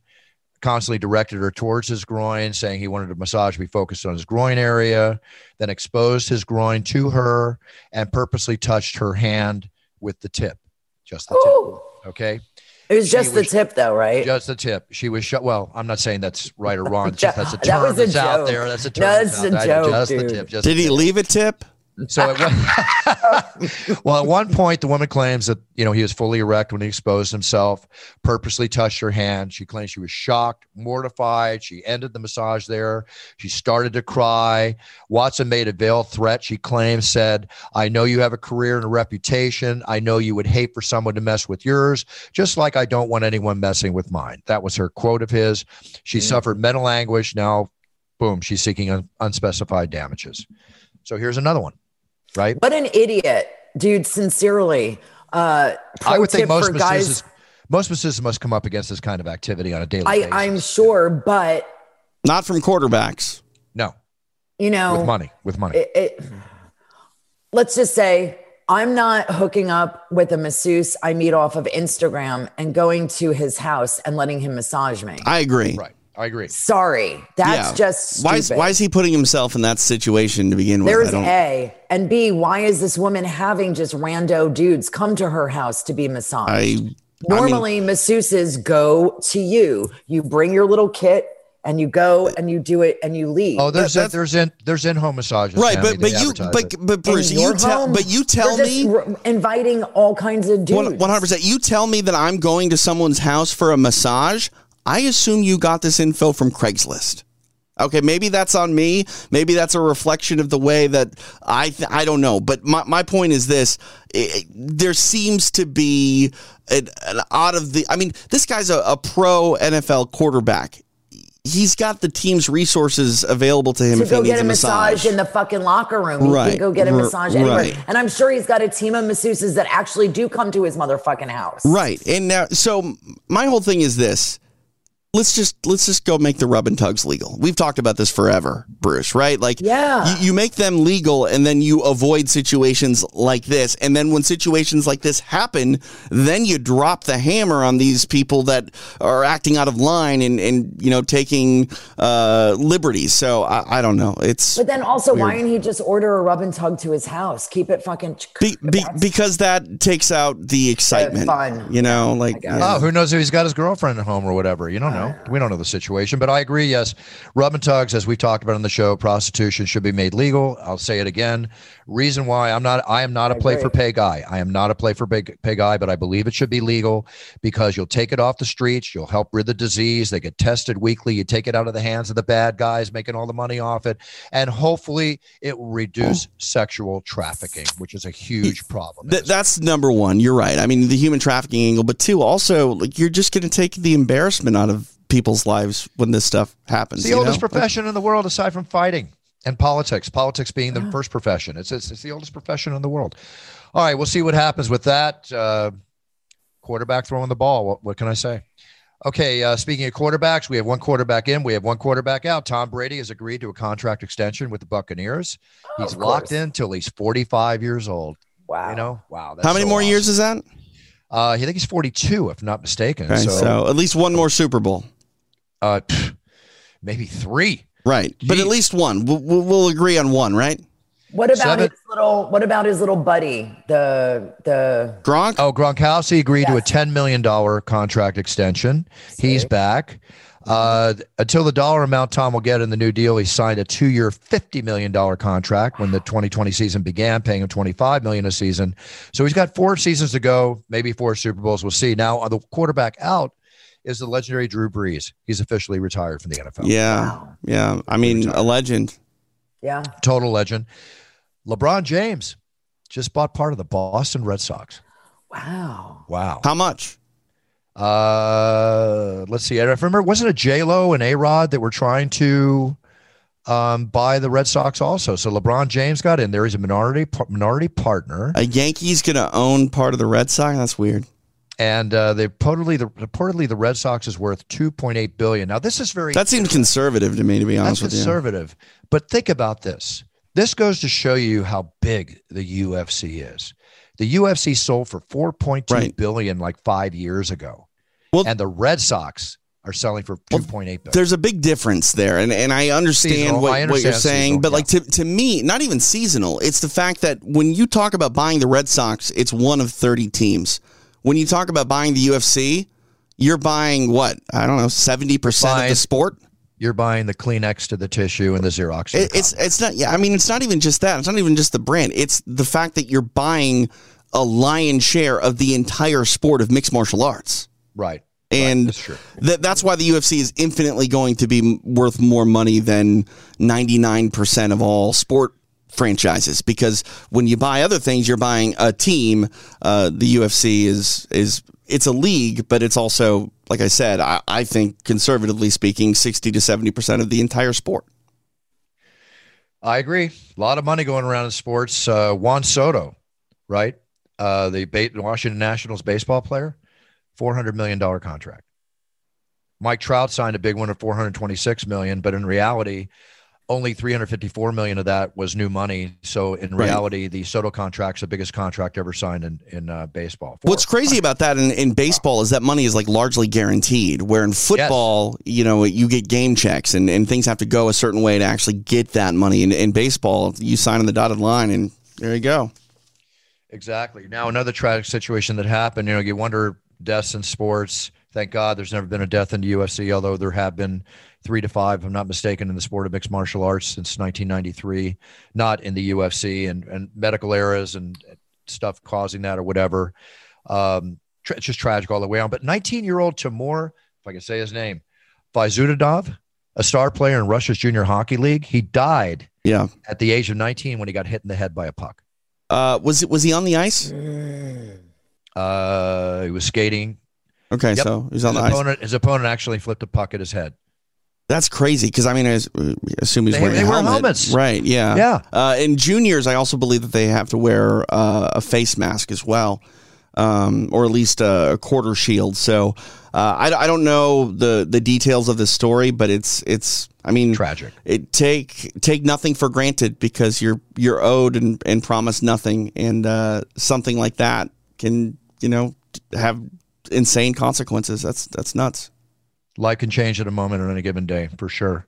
constantly directed her towards his groin, saying he wanted a massage to be focused on his groin area, then exposed his groin to her and purposely touched her hand with the tip, just the Ooh. tip. Okay. it was she just the tip though, right? Just the tip. She was shut. Well, I'm not saying that's right or wrong. That- just that's a that term was a that's out there. That's a term. That's that's a joke, Just the tip. Just Did the he tip. leave a tip? So at one, well, at one point, the woman claims that you know he was fully erect when he exposed himself. Purposely touched her hand. She claims she was shocked, mortified. She ended the massage there. She started to cry. Watson made a veiled threat. She claims said, "I know you have a career and a reputation. I know you would hate for someone to mess with yours, just like I don't want anyone messing with mine." That was her quote of his. She mm. suffered mental anguish. Now, boom, she's seeking un- unspecified damages. So here's another one, right? What an idiot, dude. Sincerely, uh, I would think most for guys. masseuses, most masseuses must come up against this kind of activity on a daily I, basis. I'm sure, but Not from quarterbacks. no you know, with money, with money. it, it, let's just say I'm not hooking up with a masseuse I meet off of Instagram and going to his house and letting him massage me. I agree. right, I agree. Sorry, that's Yeah. just why is why is he putting himself in that situation to begin with? There's A and B. Why is this woman having just rando dudes come to her house to be massaged? I I mean, Normally, masseuses go to you. You bring your little kit and you go and you do it and you leave. Oh, there's That- in, there's in there's in home massages, right, Sammy. but but They you but but Bruce, you your tell home, but you tell me r- inviting all kinds of dudes. one hundred percent. You tell me that I'm going to someone's house for a massage. I assume you got this info from Craigslist. Okay, maybe that's on me. Maybe that's a reflection of the way that I th- I don't know. But my, my point is this: I- there seems to be an, an out of the. I mean, this guy's a, a pro NFL quarterback. He's got the team's resources available to him to go needs get a massage in the fucking locker room. He Right. can go get a massage anywhere. right. And I'm sure he's got a team of masseuses that actually do come to his motherfucking house. Right. And now so my whole thing is this. Let's just let's just go make the rub and tugs legal. We've talked about this forever, Bruce, right? Like Yeah. you, you make them legal and then you avoid situations like this. And then when situations like this happen, then you drop the hammer on these people that are acting out of line and, and you know, taking uh, liberties. So I, I don't know. It's But then also, why didn't he just order a rub and tug to his house? Keep it fucking. be, be, because that takes out the excitement. fun. You know, like yeah. oh, who knows if he's got his girlfriend at home or whatever? You don't know. Know. We don't know the situation, but I agree. Yes, rub and tugs, as we talked about on the show, prostitution should be made legal. I'll say it again. Reason why I'm not, I am not a play for pay guy. I am not a play for pay, pay guy, but I believe it should be legal because you'll take it off the streets. You'll help rid the disease. They get tested weekly. You take it out of the hands of the bad guys making all the money off it, and hopefully it will reduce oh. sexual trafficking, which is a huge problem. Th- that's number one. You're right. I mean, the human trafficking angle, but two, also, like you're just going to take the embarrassment out of people's lives when this stuff happens. It's the you oldest know? profession in the world aside from fighting and politics. Politics being the first profession. It's, it's it's the oldest profession in the world. All right, we'll see what happens with that. Uh, quarterback throwing the ball. What, what can I say? Okay, uh, speaking of quarterbacks, we have one quarterback in, we have one quarterback out. Tom Brady has agreed to a contract extension with the Buccaneers. He's locked in till he's 45 years old. Wow. You know, wow. that's How many so more awesome. years is that? Uh, I think he's 42, if not mistaken. Okay, so, so, at least one more Super Bowl. Uh, pff, maybe three. Right. But at least one. We'll, we'll, we'll agree on one, right? What about Seven- his little? What about his little buddy? The the Gronk? Oh, Gronkowski agreed to a $10 million contract extension. He's back. Uh, until the dollar amount Tom will get in the new deal, he signed a two-year, $50 million contract when the 2020 season began, paying him $25 million a season. So he's got four seasons to go, maybe four Super Bowls. We'll see. Now, on the quarterback out is the legendary Drew Brees. He's officially retired from the NFL. yeah. Yeah. I mean, a legend. yeah. Total legend. LeBron James just bought part of the Boston Red Sox. Wow. Wow. How much? Uh, let's see. I remember, wasn't it J Lo and A Rod that were trying to um, buy the Red Sox also? So LeBron James got in there. He's a minority minority partner, A Yankee's going to own part of the Red Sox? That's weird. And uh, they reportedly the reportedly the Red Sox is worth two point eight billion. Now this is very That seems conservative to me, to be honest with you. conservative, but think about this. This goes to show you how big the UFC is. The UFC sold for four point two billion Right. like five years ago, Well- and the Red Sox are selling for two point eight billion. There's a big difference there, and and I understand Seasonal. what, I what you're understand saying, seasonal, but like to to me, not even seasonal. It's the fact that when you talk about buying the Red Sox, it's one of 30 teams. When you talk about buying the UFC, you're buying what I don't know, 70 percent of the sport. You're buying the Kleenex to the tissue and the Xerox. to the it's it's not. Yeah, I mean, it's not even just that. It's not even just the brand. It's the fact that you're buying a lion's share of the entire sport of mixed martial arts. right. and that's true. that's why the UFC is infinitely going to be m- worth more money than 99% of all sport franchises because when you buy other things you're buying a team uh, the UFC is is it's a league but it's also like I said I, I think conservatively speaking 60 to 70% of the entire sport I agree. A lot of money going around in sports. Uh, Juan Soto, right? Uh, the ba- Washington Nationals baseball player, four hundred million dollar contract. Mike Trout signed a big one at four hundred twenty six million, but in reality, only three hundred fifty four million of that was new money. So in Right. reality, the Soto contract's the biggest contract ever signed in in uh, baseball. What's crazy about that in, in baseball is that money is like largely guaranteed. Where in football, you know, you get game checks and, and things have to go a certain way to actually get that money. In, in baseball, you sign on the dotted line and there you go. Exactly. Now, another tragic situation that happened, you know, you wonder deaths in sports. Thank God there's never been a death in the UFC, although there have been three to five, if I'm not mistaken, in the sport of mixed martial arts since 1993, not in the UFC and, and medical errors and stuff causing that or whatever. Um, tra- it's just tragic all the way on. But 19 year old Timur, if I can say his name, Vaizudadov, a star player in Russia's junior hockey league, he died Yeah. at the age of 19 when he got hit in the head by a puck. Uh, was it was he on the ice? Uh, he was skating. Okay, Yep. so he's on his the ice. opponent, his opponent actually flipped a puck at his head. That's crazy because I mean, I assume he's They- wearing they a wear helmets. right? Yeah, Yeah. Uh, in juniors, I also believe that they have to wear uh, a face mask as well, um, or at least a, a quarter shield. So uh, I, I don't know the the details of this story, but it's it's. I mean, Tragic. It take take nothing for granted because you're you're owed and, and promised nothing, and uh, something like that can you know have insane consequences. That's that's nuts. Life can change at a moment on any given day, for sure.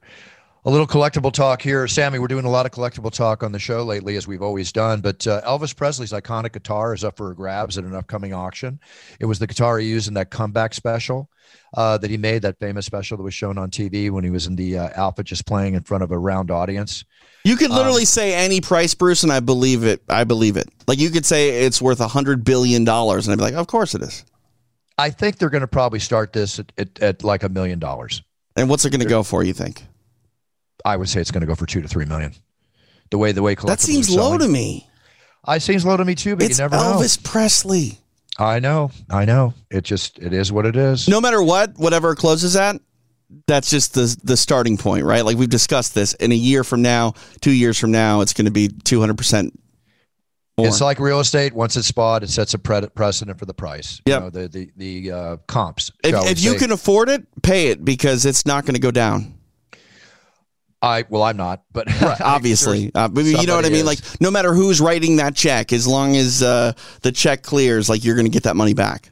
A little collectible talk here. Sammy, we're doing a lot of collectible talk on the show lately, as we've always done. But uh, Elvis Presley's iconic guitar is up for grabs at an upcoming auction. It was the guitar he used in that comeback special uh, that he made, that famous special that was shown on TV when he was in the uh, Alpha just playing in front of a round audience. You could literally um, say any price, Bruce, and I believe it. I believe it. Like you could say it's worth a hundred billion dollars, and I'd be like, of course it is. I think they're going to probably start this at, at, at like a million dollars. And what's it going to go for? You think? I would say it's going to go for two to three million. The way the way that seems low to me. I seems low to me too, but it's you never know. Elvis know. Presley. I know, I know. It just it is what it is. No matter what, whatever it closes at, that's just the the starting point, right? Like we've discussed this. In a year from now, two years from now, it's going to be two hundred percent. It's like real estate. Once it's bought, it sets a pre- precedent for the price. Yeah, you know, the the the uh, comps. If, if you can afford it, pay it because it's not going to go down. I well, I'm not, but right, obviously, uh, you know what I mean. Is. Like, no matter who's writing that check, as long as uh, the check clears, like you're going to get that money back.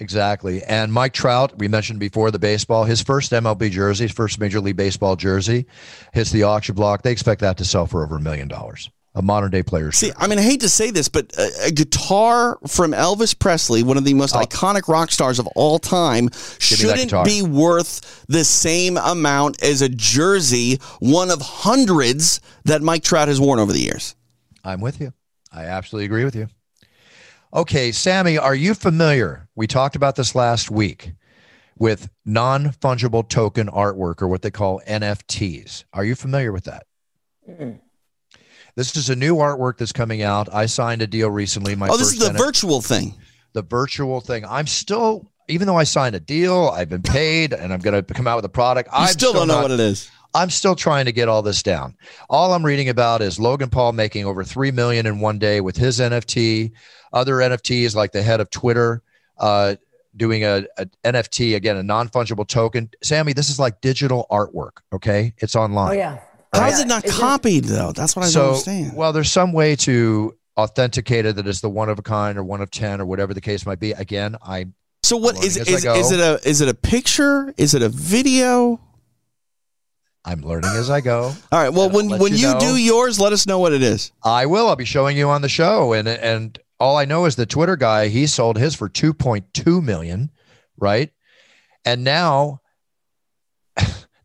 Exactly. And Mike Trout, we mentioned before the baseball, his first MLB jersey, his first Major League Baseball jersey, hits the auction block. They expect that to sell for over a million dollars a modern day player. See, I mean, I hate to say this, but a, a guitar from Elvis Presley, one of the most oh. iconic rock stars of all time, shouldn't be worth the same amount as a jersey, one of hundreds that Mike Trout has worn over the years. I'm with you. I absolutely agree with you. Okay, Sammy, are you familiar? We talked about this last week with non fungible token artwork or what they call NFTs. Are you familiar with that? Mm-mm. This is a new artwork that's coming out. I signed a deal recently. My oh, this is the virtual thing. The virtual thing. I'm still, even though I signed a deal, I've been paid, and I'm going to come out with a product. I still, still, don't know what it is. I'm still trying to get all this down. All I'm reading about is Logan Paul making over three million in one day with his NFT. Other NFTs, like the head of Twitter, uh, doing a, a, NFT again, a non fungible token. Sammy, this is like digital artwork. Okay, it's online. Oh yeah. How is it not is copied it, though? That's what I so, don't understand. Well, there's some way to authenticate it that it's the one of a kind or one of ten or whatever the case might be. Again, I. So what is is, is it a is it a picture? Is it a video? I'm learning as I go. All right. Well, when when you, you know. do yours, let us know what it is. I will. I'll be showing you on the show, and and all I know is the Twitter guy he sold his for 2.2 million, right? And now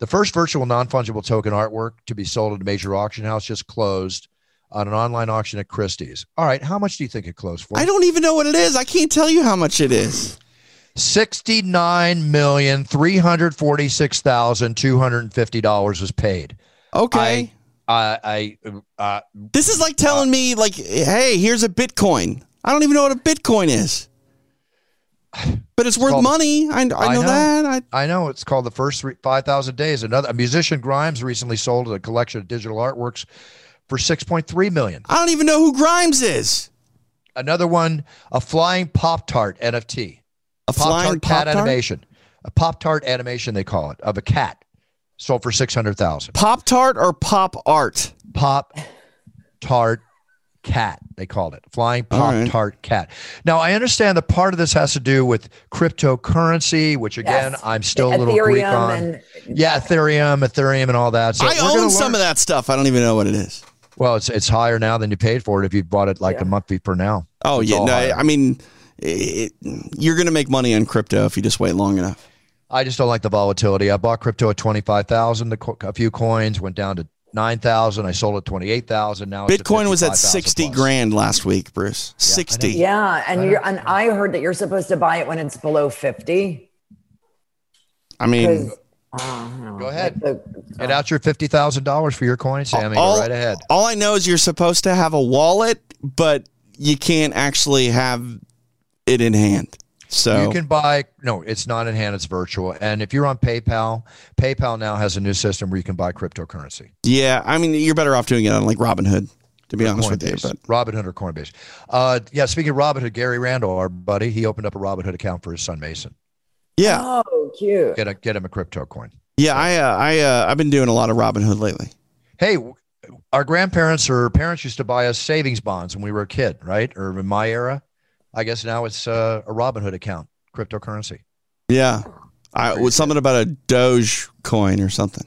the first virtual non fungible token artwork to be sold at a major auction house just closed on an online auction at Christie's. All right, how much do you think it closed for? I don't even know what it is. I can't tell you how much it is. Sixty-nine million three hundred forty-six thousand two hundred fifty dollars was paid. Okay. I, I, uh, this is like telling uh, me, like, hey, here's a Bitcoin. I don't even know what a Bitcoin is. But it's, it's worth called, money. I, I, know, I know that. I, I, know. It's called the first five thousand days. Another a musician Grimes recently sold a collection of digital artworks for six point three million. I don't even know who Grimes is. Another one, a flying Pop Tart NFT. A flying cat animation. A Pop Tart animation they call it of a cat. Sold for six hundred thousand. Pop Tart or Pop Art? Pop Tart cat they called it flying pop tart right. cat now i understand that part of this has to do with cryptocurrency which again yes. i'm still the a little Ethereum greek on and, yeah ethereum ethereum and all that so i own some of that stuff i don't even know what it is well it's it's higher now than you paid for it if you bought it like yeah. a month before now oh it's yeah no i mean it, you're going to make money on crypto if you just wait long enough I just don't like the volatility. I bought crypto at twenty five thousand. A few coins went down to nine thousand. I sold it twenty eight thousand. Now Bitcoin was at sixty plus. grand last week, Bruce. Yeah, sixty. Yeah, and you and I heard that you're supposed to buy it when it's below fifty. I mean, uh, go ahead. The, uh, Get out your fifty thousand dollars for your coin, Sammy. All, Go right ahead. All I know is you're supposed to have a wallet, but you can't actually have it in hand. So you can buy no, it's not in hand, it's virtual. And if you're on PayPal, PayPal now has a new system where you can buy cryptocurrency. Yeah, I mean you're better off doing it on like Robinhood, to be or honest Coinbase. with you. But Robinhood or Coinbase. Uh, yeah, speaking of Robinhood, Gary Randall, our buddy, he opened up a Robinhood account for his son Mason. Yeah. Oh, cute. Get a, get him a crypto coin. Yeah, I uh, I uh, I've been doing a lot of Robinhood lately. Hey, our grandparents or parents used to buy us savings bonds when we were a kid, right? Or in my era, I guess now it's uh, a Robinhood account cryptocurrency. Yeah. I was something about a Doge coin or something.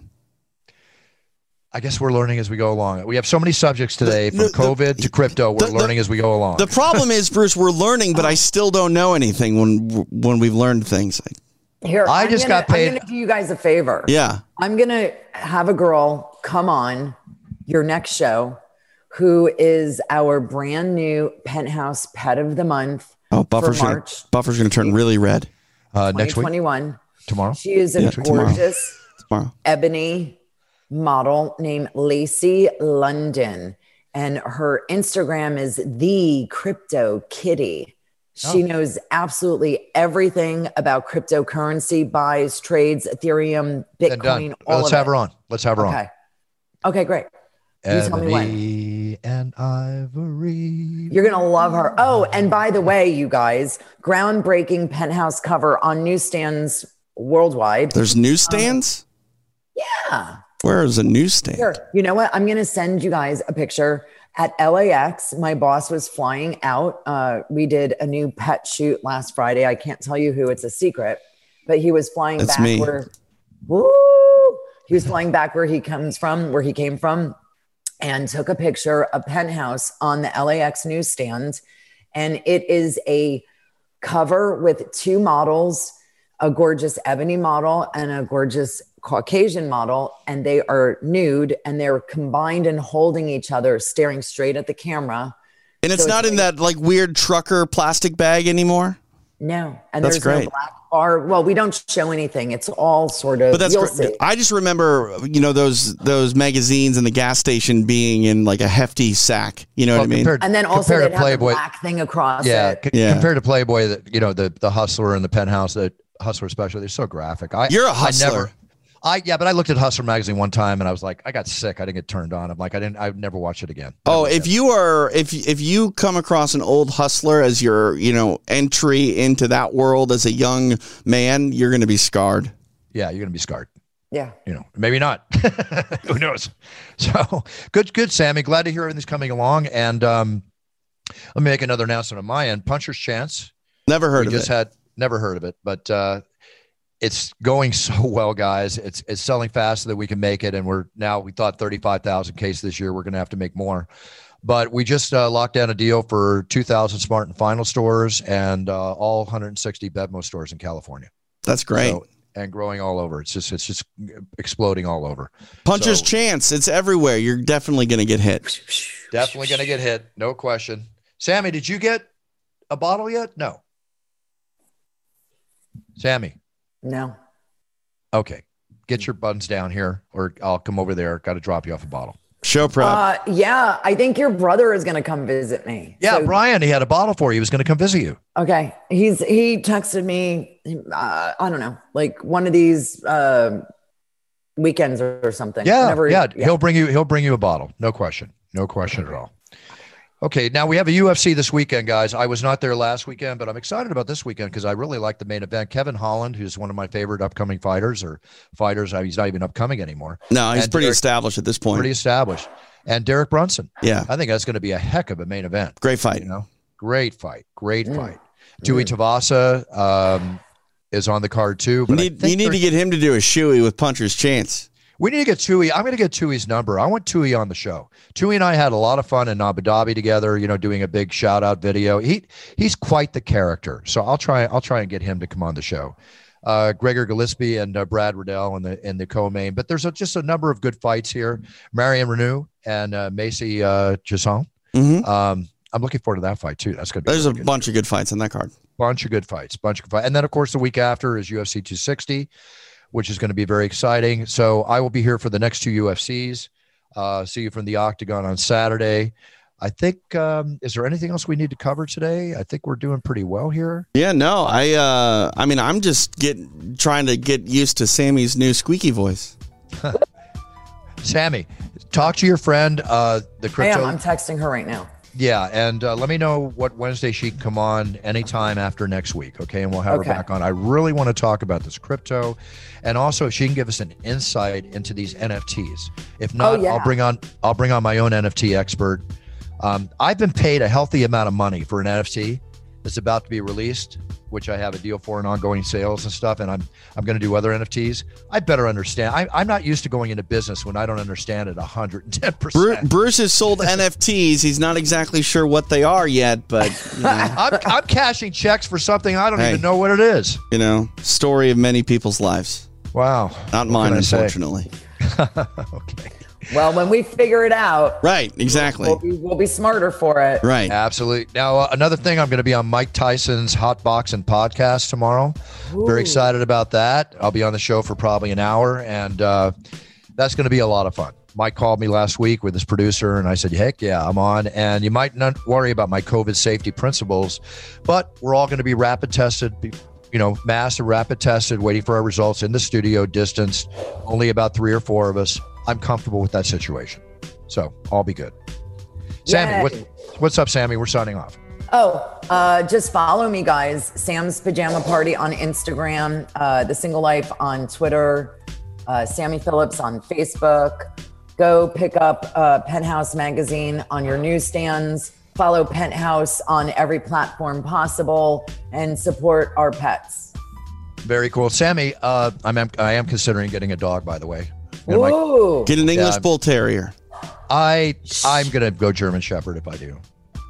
I guess we're learning as we go along. We have so many subjects today, from The- the- COVID to crypto. We're the- the- learning as we go along. The problem is, Bruce, we're learning, but I still don't know anything when when we've learned things. Here, I I'm just gonna- got paid- I'm going to do you guys a favor. Yeah. I'm going to have a girl come on your next show who is our brand new penthouse pet of the month Oh, Buffer's for gonna, March Buffer's going to turn really red uh, next week, 2021. tomorrow. She is a tomorrow. gorgeous tomorrow. ebony model named Lacey London. And her Instagram is the crypto kitty. She Oh. knows absolutely everything about cryptocurrency, buys, trades, Ethereum, Bitcoin, all Let's of have it. her on. Let's have her on. Okay. Okay, great. Ebony and Ivory. You're going to love her. Oh, and by the way, you guys, groundbreaking penthouse cover on newsstands worldwide. There's newsstands. Yeah. Where is a newsstand? Here, you know what? I'm going to send you guys a picture at LAX. My boss was flying out. Uh, we did a new pet shoot last Friday. I can't tell you who, it's a secret, but he was flying That's back me. where, woo, he was flying back where he comes from, where he came from, and took a picture of Penthouse on the LAX newsstand. And it is a cover with two models a gorgeous ebony model and a gorgeous Caucasian model, and they are nude and they're combined and holding each other, staring straight at the camera. And it's So it's not in like- that like weird trucker plastic bag anymore. No, and That's there's great. no black bar. Well, we don't show anything. It's all sort of. But that's you'll great. see. I just remember, you know, those those magazines in the gas station being in like a hefty sack. You know Well, what I mean? compared, And then also compared they'd to Playboy, the black thing across yeah, it. c- Yeah. compared to Playboy, that you know the the Hustler and the Penthouse, the Hustler especially, they're so graphic. I You're a I hustler. never, I yeah, but I looked at Hustler magazine one time and I was like, I got sick. I didn't get turned on. I'm like, I didn't. I'd never watched it again. Oh, if again. you are if if you come across an old hustler as your you know entry into that world as a young man, you're going to be scarred. yeah, you're gonna be scarred. Yeah. You know, maybe not. Who knows? So good, good, Sammy. Glad to hear everything's coming along. And um, let me make another announcement on my end. Puncher's Chance. Never heard we of just it. Just had never heard of it, but uh, it's going so well, guys. It's it's selling faster than we can make it, and we're now we thought thirty five thousand cases this year. We're going to have to make more, but we just uh, locked down a deal for two thousand Smart and Final stores and uh, all one hundred and sixty Bevmo stores in California. That's great. So- and growing all over. It's just it's just exploding all over. Puncher's so- chance. It's everywhere. You're definitely going to get hit. Definitely going to get hit, no question. Sammy, did you get a bottle yet? No. Sammy, No. okay. Get your buttons down here, or I'll come over there. Got to drop you off a bottle. Show prep. Uh, yeah, I think your brother is going to come visit me. Yeah, So- Brian, he had a bottle for you. He was going to come visit you. Okay. He's he texted me uh, I don't know, like one of these uh, weekends or, or something. Yeah, Whenever- yeah, He'll bring you. He'll bring you a bottle. No question. No question at all. Okay, now we have a UFC this weekend, guys. I was not there last weekend, but I'm excited about this weekend because I really like the main event. Kevin Holland, who's one of my favorite upcoming fighters or fighters, uh, he's not even upcoming anymore. no, he's and pretty Derek- established at this point. Pretty established. And Derek Brunson. yeah, I think that's going to be a heck of a main event. great fight. You know, great fight, great Mm. fight. Tui Tuivasa um, is on the card too. You But I need, you need to get him to do a shoey with Puncher's chance. We need to get Tui. I'm going to get Tui's number. I want Tui on the show. Tui and I had a lot of fun in Abu Dhabi together. You know, doing a big shout out video. He he's quite the character. So I'll try. I'll try and get him to come on the show. Uh, Gregor Gillespie and uh, Brad Riddell in the in the co-main. But there's a, just a number of good fights here. Marion Reneau and uh, Macy uh, Chiasson. hmm Um, I'm looking forward to that fight too. That's going to be good. There's a really bunch of good fights on that card. bunch of good fights, bunch of good fights. And then, of course, the week after is UFC 260, which is going to be very exciting. So I will be here for the next two UFCs. Uh, see you from the Octagon on Saturday. I think, um, is there anything else we need to cover today? I think we're doing pretty well here. Yeah, no, I uh I mean I'm just get trying to get used to Sammy's new squeaky voice. Sammy, talk to your friend, uh, the I am. crypto. I'm texting her right now. Yeah, and uh, let me know what Wednesday she can come on anytime after next week, okay? And we'll have Okay. her back on. I really want to talk about this crypto, and also if she can give us an insight into these NFTs. If not, Oh, yeah. I'll bring on I'll bring on my own NFT expert. Um, I've been paid a healthy amount of money for an NFT, that's about to be released, which I have a deal for in ongoing sales and stuff, and I'm I'm going to do other NFTs. I better understand. I, I'm not used to going into business when I don't understand it 110. percent Bruce has sold NFTs. He's not exactly sure what they are yet, but you know, I'm, I'm cashing checks for something I don't Hey. even know what it is. you know, story of many people's lives. Wow. Not What mine, can I say? unfortunately. okay. Well, when we figure it out, Right, exactly. we'll be, we'll be smarter for it. Right. Absolutely. Now, uh, another thing, I'm going to be on Mike Tyson's Hot Box and podcast tomorrow. Very excited about that. I'll be on the show for probably an hour, and uh, that's going to be a lot of fun. Mike called me last week with his producer, and I said, "Heck yeah, I'm on." And you might not worry about my COVID safety principles, but we're all going to be rapid tested. be- You know, mass and rapid tested, waiting for our results in the studio, distanced, only about three or four of us. I'm comfortable with that situation, so I'll be good. Sammy, what, what's up, Sammy? We're signing off. Oh, uh, just follow me, guys. Sam's Pajama Party on Instagram, uh, The Single Life on Twitter, uh, Sammy Phillips on Facebook. Go pick up uh, Penthouse Magazine on your newsstands. Follow Penthouse on every platform possible and support our pets. Very cool, Sammy. Uh, I'm I am considering getting a dog, by the way. You know, my- Get an English Yeah. Bull Terrier. I I'm gonna go German Shepherd if I do.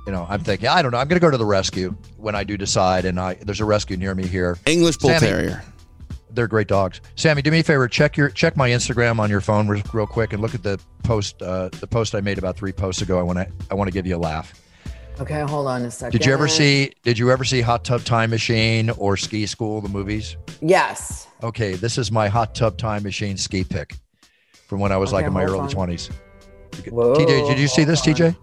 You know, I'm thinking I don't know. I'm gonna go to the rescue when I do decide, and I there's a rescue near me here. English Bull Sammy. Terrier. They're great dogs. Sammy, do me a favor. Check your check my Instagram on your phone real, real quick and look at the post uh, the post I made about three posts ago. I want to I want to give you a laugh. Okay, hold on a second. Did you ever see Did you ever see Hot Tub Time Machine or Ski School the movies? Yes. Okay, this is my Hot Tub Time Machine ski pick from when I was like in my early on. twenties. Whoa, TJ, did you see this, hold on. TJ?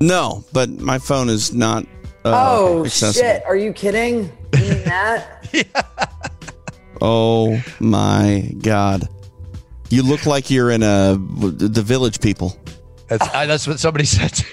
No, but my phone is not. Uh, Oh accessible. shit! Are you kidding? You mean that? Oh my god. You look like you're in a the Village People. That's, I, that's what somebody said too.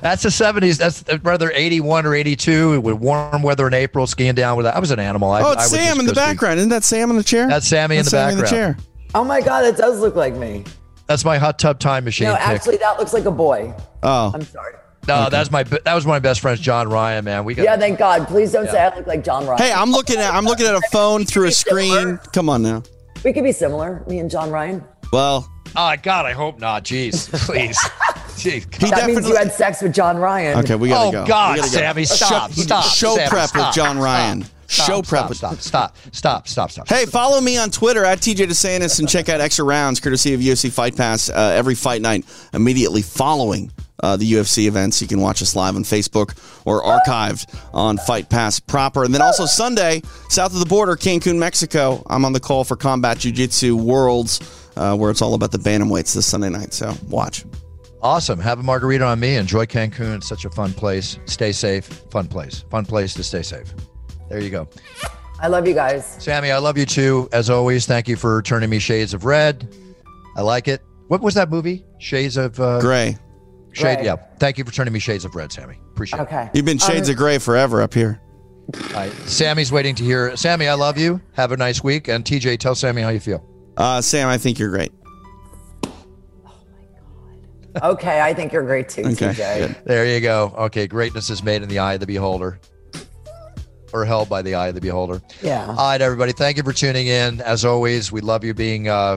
that's the 70s. That's rather 81 or 82 with warm weather in April, skiing down with that. I was an animal. I, Oh, it's would Sam in the go ski. background. Isn't that Sam in the chair? That's Sammy in the Sammy background. in the chair. Oh my god, it does look like me. That's my hot tub time machine. No, pick. actually, that looks like a boy. Oh, I'm sorry. no, that's my that was my best friend's John Ryan. Man, we got Yeah, thank God. Please don't say I look like John Ryan. hey, I'm looking at I'm looking at a phone through a screen. Come on now. we could be similar, me and John Ryan. Well, Oh God, I hope not. Jeez, please. Jeez. he That means you had sex with John Ryan. okay, we gotta Oh go. We God, gotta go. Sammy, stop, stop. show Sammy, prep stop, with John Ryan. Stop, show prep Stop, stop, stop, stop, stop. Hey, follow me on Twitter at TJ DeSantis and check out Extra Rounds, courtesy of UFC Fight Pass, uh, every fight night immediately following uh, the UFC events. You can watch us live on Facebook or archived on Fight Pass proper. And then also Sunday, south of the border, Cancun, Mexico. I'm on the call for Combat Jiu Jitsu Worlds, uh, where it's all about the bantamweights this Sunday night. So watch. Awesome. Have a margarita on me. Enjoy Cancun. It's such a fun place. Stay safe. Fun place. Fun place to stay safe. There you go. I love you guys. Sammy, I love you too. As always, thank you for turning me Shades of Red. I like it. What was that movie? Shades of uh, Gray. Shade. Gray. Yeah. Thank you for turning me Shades of Red, Sammy. Appreciate it. Okay. You've been shades Um, of gray forever up here. it. All right. Sammy's waiting to hear. Sammy, I love you. Have a nice week. And TJ, tell Sammy how you feel. Uh, Sam, I think you're great. Okay, I think you're great too, Okay, TJ. good. There you go. Okay. Greatness is made in the eye of the beholder, or held by the eye of the beholder. Yeah. All right, everybody. Thank you for tuning in. As always, we love you being uh,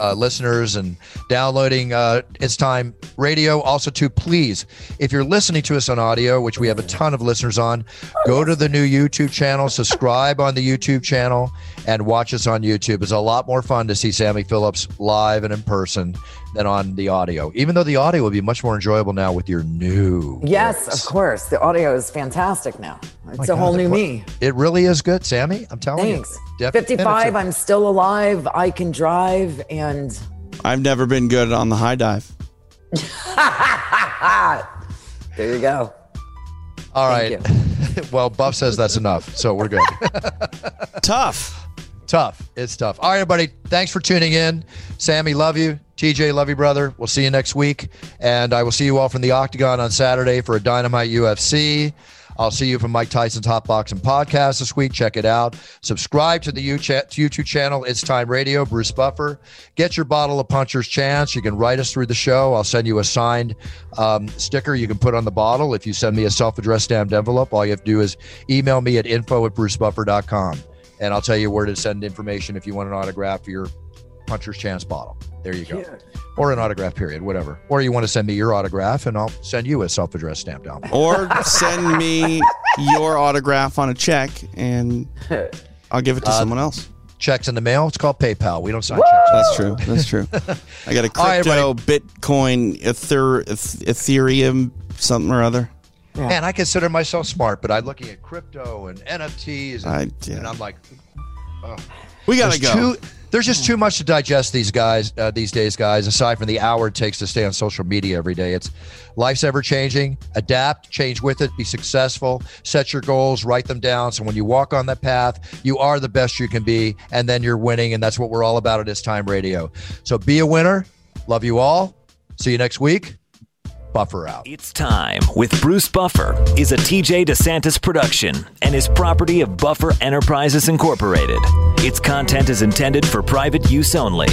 uh, listeners and downloading uh, It's Time Radio. Also, too, please, if you're listening to us on audio, which we have a ton of listeners on, go to the new YouTube channel, subscribe on the YouTube channel, and watch us on YouTube. It's a lot more fun to see Sammy Phillips live and in person than on the audio, even though the audio will be much more enjoyable now with your new. Yes, voice. of course. The audio is fantastic now. It's My a God, whole new qua- me. It really is good, Sammy. I'm telling Thanks. you. 55, I'm still alive. I can drive and I've never been good on the high dive. there you go. All Thank right. well, Buff says that's enough, so we're good. Tough. Tough. It's tough. All right, everybody. Thanks for tuning in. Sammy, love you. TJ, love you, brother. We'll see you next week. And I will see you all from the Octagon on Saturday for a Dynamite UFC. I'll see you from Mike Tyson's Hot Box and Podcast this week. Check it out. Subscribe to the YouTube channel. It's Time Radio. Bruce Buffer. Get your bottle of Puncher's Chance. You can write us through the show. I'll send you a signed um, sticker you can put on the bottle. If you send me a self-addressed stamped envelope, all you have to do is email me at info at brucebuffer.com. And I'll tell you where to send information if you want an autograph for your Puncher's Chance bottle. There you go. Or an autograph period, whatever. Or you want to send me your autograph and I'll send you a self addressed stamped envelope. Or send me your autograph on a check and I'll give it to Uh, someone else. Checks in the mail. It's called PayPal. We don't sign checks. That's true. That's true. I got a All right, crypto, Bitcoin, Ether, Ethereum, something or other. Man, I consider myself smart, but I'm looking at crypto and NFTs, and, I- yeah. and I'm like, We gotta there's go. Too, there's just too much to digest these guys uh, these days, guys. Aside from the hour it takes to stay on social media every day, it's life's ever changing. Adapt, change with it, be successful, set your goals, write them down. So when you walk on that path, you are the best you can be, and then you're winning, and that's what we're all about at this time radio. So be a winner. Love you all. See you next week. Buffer out. It's Time with Bruce Buffer is a TJ DeSantis production and is property of Buffer Enterprises Incorporated. Its content is intended for private use only.